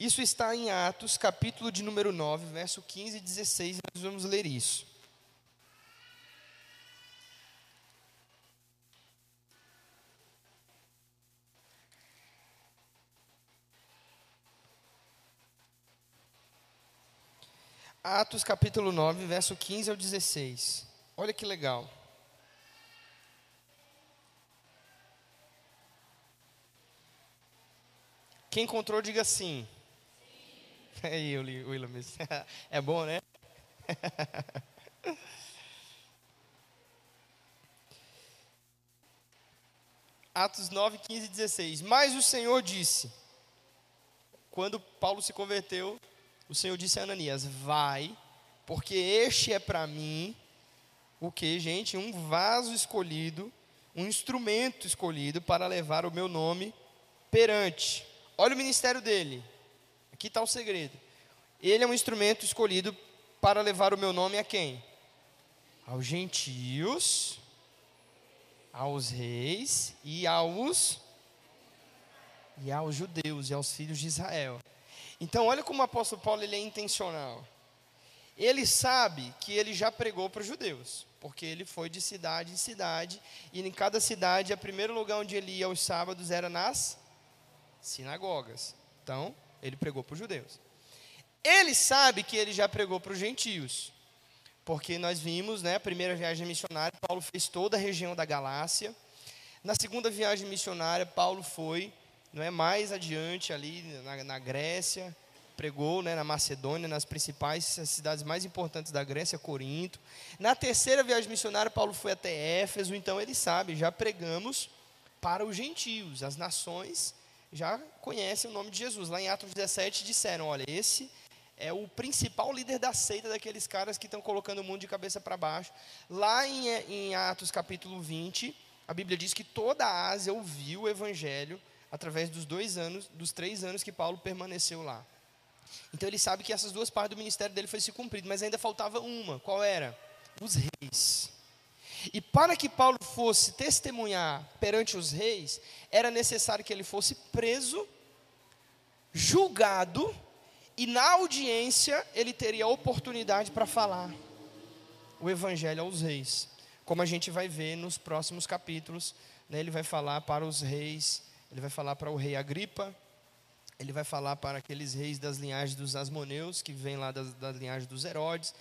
Isso está em Atos, capítulo de número 9, verso 15 e 16, nós vamos ler isso. Atos capítulo 9, verso 15 ao 16. Olha que legal. Quem encontrou, diga sim. sim. Aí, William. *laughs* É bom, né? *laughs* Atos 9, 15 e 16. Mas o Senhor disse, quando Paulo se converteu, o Senhor disse a Ananias: Vai, porque este é para mim o que, gente? Um vaso escolhido, um instrumento escolhido para levar o meu nome perante. Olha o ministério dele. Aqui está o segredo. Ele é um instrumento escolhido para levar o meu nome a quem? Aos gentios, aos reis e aos e aos judeus e aos filhos de Israel. Então, olha como o apóstolo Paulo ele é intencional. Ele sabe que ele já pregou para os judeus, porque ele foi de cidade em cidade, e em cada cidade, o primeiro lugar onde ele ia aos sábados era nas sinagogas. Então, ele pregou para os judeus. Ele sabe que ele já pregou para os gentios, porque nós vimos, né, a primeira viagem missionária, Paulo fez toda a região da Galácia. Na segunda viagem missionária, Paulo foi não é mais adiante ali na, na Grécia, pregou né, na Macedônia, nas principais cidades mais importantes da Grécia, Corinto. Na terceira viagem missionária, Paulo foi até Éfeso, então ele sabe, já pregamos para os gentios, as nações já conhecem o nome de Jesus. Lá em Atos 17 disseram: olha, esse é o principal líder da seita daqueles caras que estão colocando o mundo de cabeça para baixo. Lá em, em Atos capítulo 20, a Bíblia diz que toda a Ásia ouviu o evangelho através dos dois anos, dos três anos que Paulo permaneceu lá. Então ele sabe que essas duas partes do ministério dele foi se cumprido, mas ainda faltava uma. Qual era? Os reis. E para que Paulo fosse testemunhar perante os reis, era necessário que ele fosse preso, julgado, e na audiência ele teria a oportunidade para falar o evangelho aos reis. Como a gente vai ver nos próximos capítulos, né, ele vai falar para os reis ele vai falar para o rei Agripa, ele vai falar para aqueles reis das linhagens dos Asmoneus, que vêm lá das, da linhagem dos Herodes,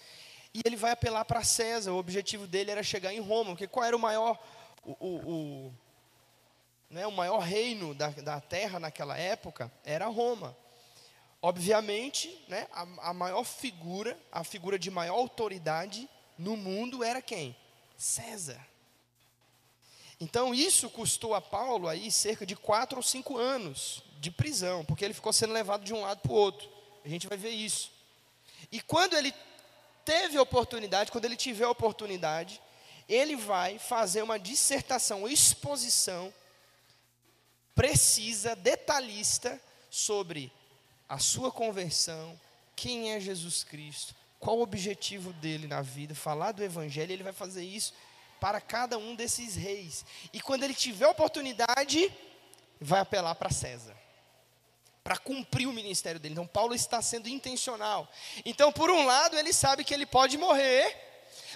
e ele vai apelar para César. O objetivo dele era chegar em Roma, porque qual era o maior, o, o, o, né, o maior reino da, da terra naquela época? Era Roma. Obviamente, né, a, a maior figura, a figura de maior autoridade no mundo era quem? César. Então isso custou a Paulo aí cerca de quatro ou cinco anos de prisão, porque ele ficou sendo levado de um lado para o outro. A gente vai ver isso. E quando ele teve a oportunidade, quando ele tiver a oportunidade, ele vai fazer uma dissertação, uma exposição precisa, detalhista sobre a sua conversão, quem é Jesus Cristo, qual o objetivo dele na vida, falar do evangelho, ele vai fazer isso para cada um desses reis. E quando ele tiver oportunidade, vai apelar para César. Para cumprir o ministério dele. Então, Paulo está sendo intencional. Então, por um lado, ele sabe que ele pode morrer,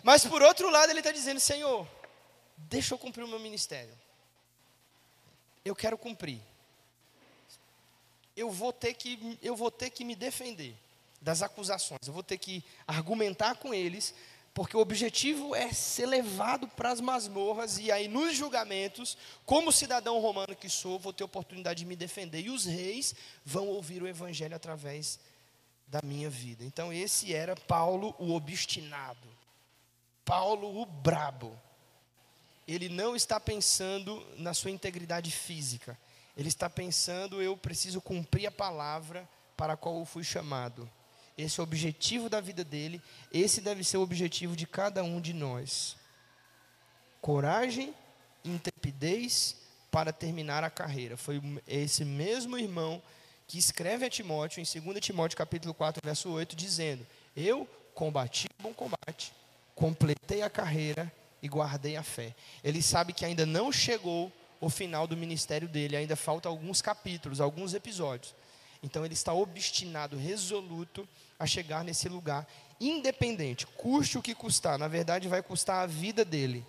mas por outro lado, ele está dizendo: Senhor, deixa eu cumprir o meu ministério. Eu quero cumprir. Eu vou ter que, eu vou ter que me defender das acusações. Eu vou ter que argumentar com eles porque o objetivo é ser levado para as masmorras, e aí nos julgamentos, como cidadão romano que sou, vou ter oportunidade de me defender, e os reis vão ouvir o evangelho através da minha vida. Então, esse era Paulo o obstinado, Paulo o brabo. Ele não está pensando na sua integridade física, ele está pensando, eu preciso cumprir a palavra para a qual eu fui chamado. Esse é o objetivo da vida dele, esse deve ser o objetivo de cada um de nós. Coragem intrepidez para terminar a carreira. Foi esse mesmo irmão que escreve a Timóteo, em 2 Timóteo capítulo 4, verso 8, dizendo: Eu combati o bom combate, completei a carreira e guardei a fé. Ele sabe que ainda não chegou o final do ministério dele, ainda falta alguns capítulos, alguns episódios. Então ele está obstinado, resoluto a chegar nesse lugar, independente, custe o que custar. Na verdade, vai custar a vida dele.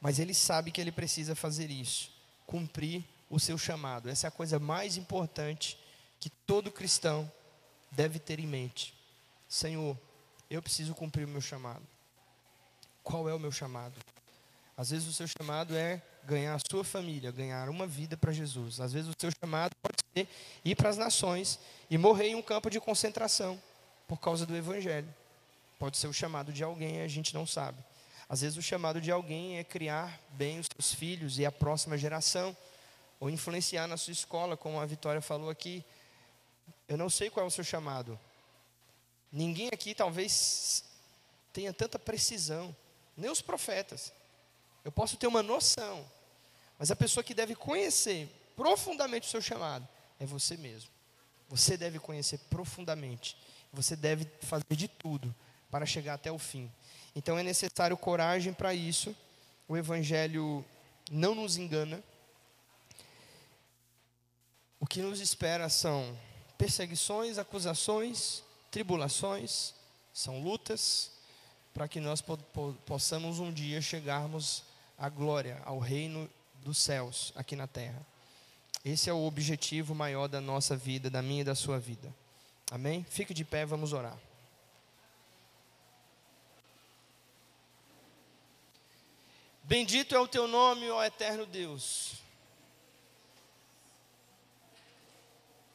Mas ele sabe que ele precisa fazer isso, cumprir o seu chamado. Essa é a coisa mais importante que todo cristão deve ter em mente. Senhor, eu preciso cumprir o meu chamado. Qual é o meu chamado? Às vezes o seu chamado é ganhar a sua família, ganhar uma vida para Jesus. Às vezes o seu chamado pode ser ir para as nações e morrer em um campo de concentração por causa do evangelho. Pode ser o chamado de alguém, a gente não sabe. Às vezes o chamado de alguém é criar bem os seus filhos e a próxima geração, ou influenciar na sua escola, como a Vitória falou aqui. Eu não sei qual é o seu chamado, Ninguém aqui talvez tenha tanta precisão, nem os profetas. Eu posso ter uma noção, mas a pessoa que deve conhecer profundamente o seu chamado é você mesmo. Você deve conhecer profundamente. Você deve fazer de tudo para chegar até o fim. Então é necessário coragem para isso. O Evangelho não nos engana. O que nos espera são perseguições, acusações, tribulações, são lutas, para que nós po po possamos um dia chegarmos à glória, ao reino dos céus aqui na terra. Esse é o objetivo maior da nossa vida, da minha e da sua vida. Amém? Fique de pé, vamos orar. Bendito é o teu nome, ó eterno Deus.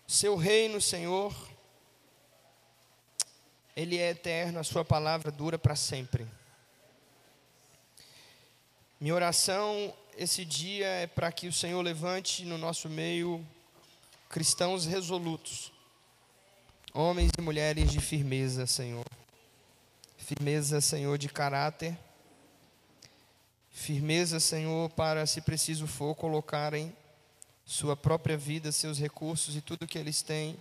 Seu reino, Senhor, ele é eterno, a sua palavra dura para sempre. Minha oração esse dia é para que o Senhor levante no nosso meio cristãos resolutos, homens e mulheres de firmeza, Senhor. Firmeza, Senhor, de caráter. Firmeza, Senhor, para, se preciso for, colocarem sua própria vida, seus recursos e tudo que eles têm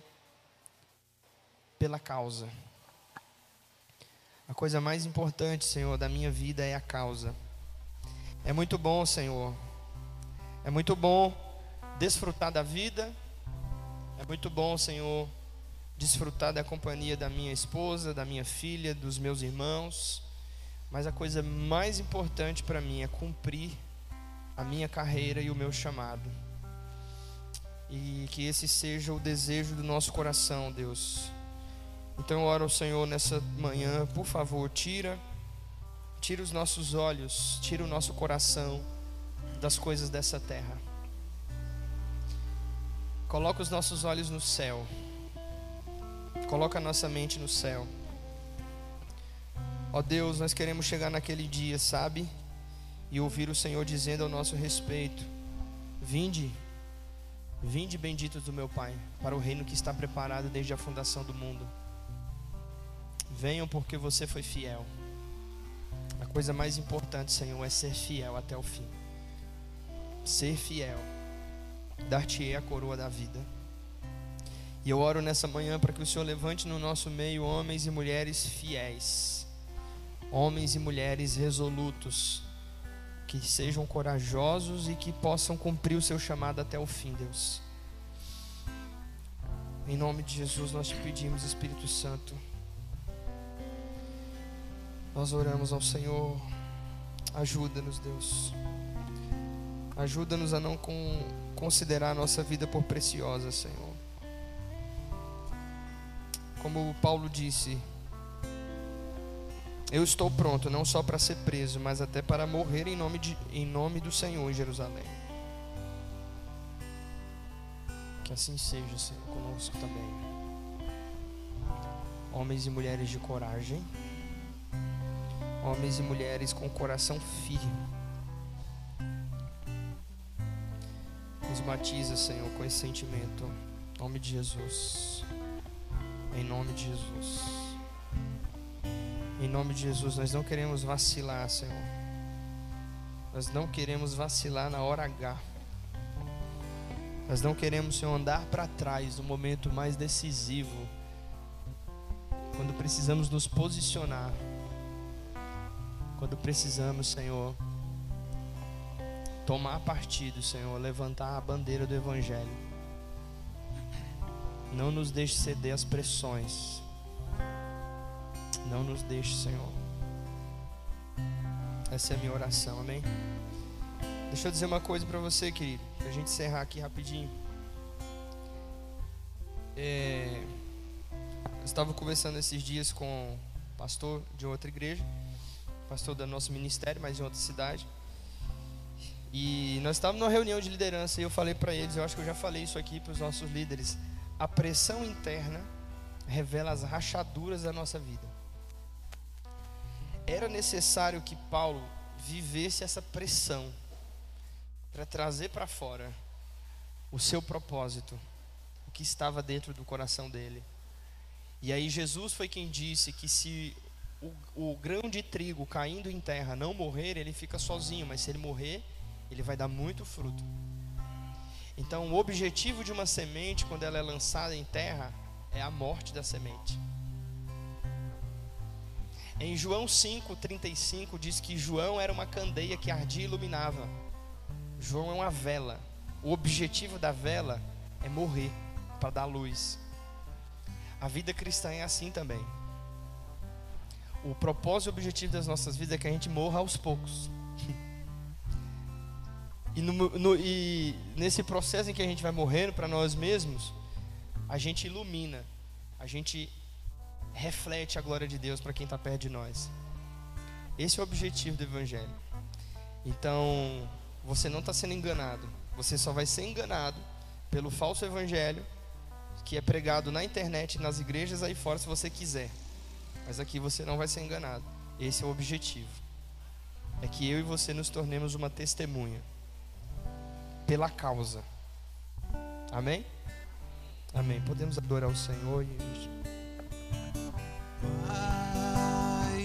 pela causa. A coisa mais importante, Senhor, da minha vida é a causa. É muito bom, Senhor. É muito bom desfrutar da vida. É muito bom, Senhor, desfrutar da companhia da minha esposa, da minha filha, dos meus irmãos. Mas a coisa mais importante para mim é cumprir a minha carreira e o meu chamado. E que esse seja o desejo do nosso coração, Deus. Então eu oro ao Senhor nessa manhã, por favor, tira Tira os nossos olhos, tira o nosso coração das coisas dessa terra. Coloca os nossos olhos no céu. Coloca a nossa mente no céu. Ó Deus, nós queremos chegar naquele dia, sabe? E ouvir o Senhor dizendo ao nosso respeito: Vinde, vinde benditos do meu Pai, para o reino que está preparado desde a fundação do mundo. Venham porque você foi fiel. Coisa mais importante, Senhor, é ser fiel até o fim. Ser fiel. Dar-te-ei a coroa da vida. E eu oro nessa manhã para que o Senhor levante no nosso meio homens e mulheres fiéis, homens e mulheres resolutos, que sejam corajosos e que possam cumprir o seu chamado até o fim, Deus. Em nome de Jesus nós te pedimos, Espírito Santo. Nós oramos ao Senhor, ajuda-nos, Deus. Ajuda-nos a não considerar a nossa vida por preciosa, Senhor. Como Paulo disse, eu estou pronto não só para ser preso, mas até para morrer em nome, de, em nome do Senhor em Jerusalém. Que assim seja, Senhor, conosco também. Homens e mulheres de coragem homens e mulheres com coração firme. Nos batiza, Senhor, com esse sentimento. Em nome de Jesus. Em nome de Jesus. Em nome de Jesus, nós não queremos vacilar, Senhor. Nós não queremos vacilar na hora H. Nós não queremos, Senhor, andar para trás no momento mais decisivo. Quando precisamos nos posicionar quando precisamos, Senhor, tomar partido, Senhor, levantar a bandeira do Evangelho. Não nos deixe ceder às pressões. Não nos deixe, Senhor. Essa é a minha oração, amém? Deixa eu dizer uma coisa para você, querido, para a gente encerrar aqui rapidinho. É, eu estava conversando esses dias com um pastor de outra igreja pastor do nosso ministério, mas em outra cidade. E nós estávamos numa reunião de liderança e eu falei para eles, eu acho que eu já falei isso aqui para os nossos líderes. A pressão interna revela as rachaduras da nossa vida. Era necessário que Paulo vivesse essa pressão para trazer para fora o seu propósito, o que estava dentro do coração dele. E aí Jesus foi quem disse que se o, o grão de trigo caindo em terra não morrer, ele fica sozinho, mas se ele morrer, ele vai dar muito fruto. Então, o objetivo de uma semente, quando ela é lançada em terra, é a morte da semente. Em João 5,35 diz que João era uma candeia que ardia e iluminava. João é uma vela. O objetivo da vela é morrer para dar luz. A vida cristã é assim também. O propósito e objetivo das nossas vidas é que a gente morra aos poucos. E, no, no, e nesse processo em que a gente vai morrendo para nós mesmos, a gente ilumina, a gente reflete a glória de Deus para quem está perto de nós. Esse é o objetivo do Evangelho. Então, você não está sendo enganado, você só vai ser enganado pelo falso Evangelho que é pregado na internet, nas igrejas aí fora, se você quiser. Mas aqui você não vai ser enganado. Esse é o objetivo. É que eu e você nos tornemos uma testemunha pela causa. Amém? Amém. Podemos adorar o Senhor e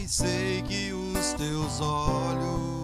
sei que os teus olhos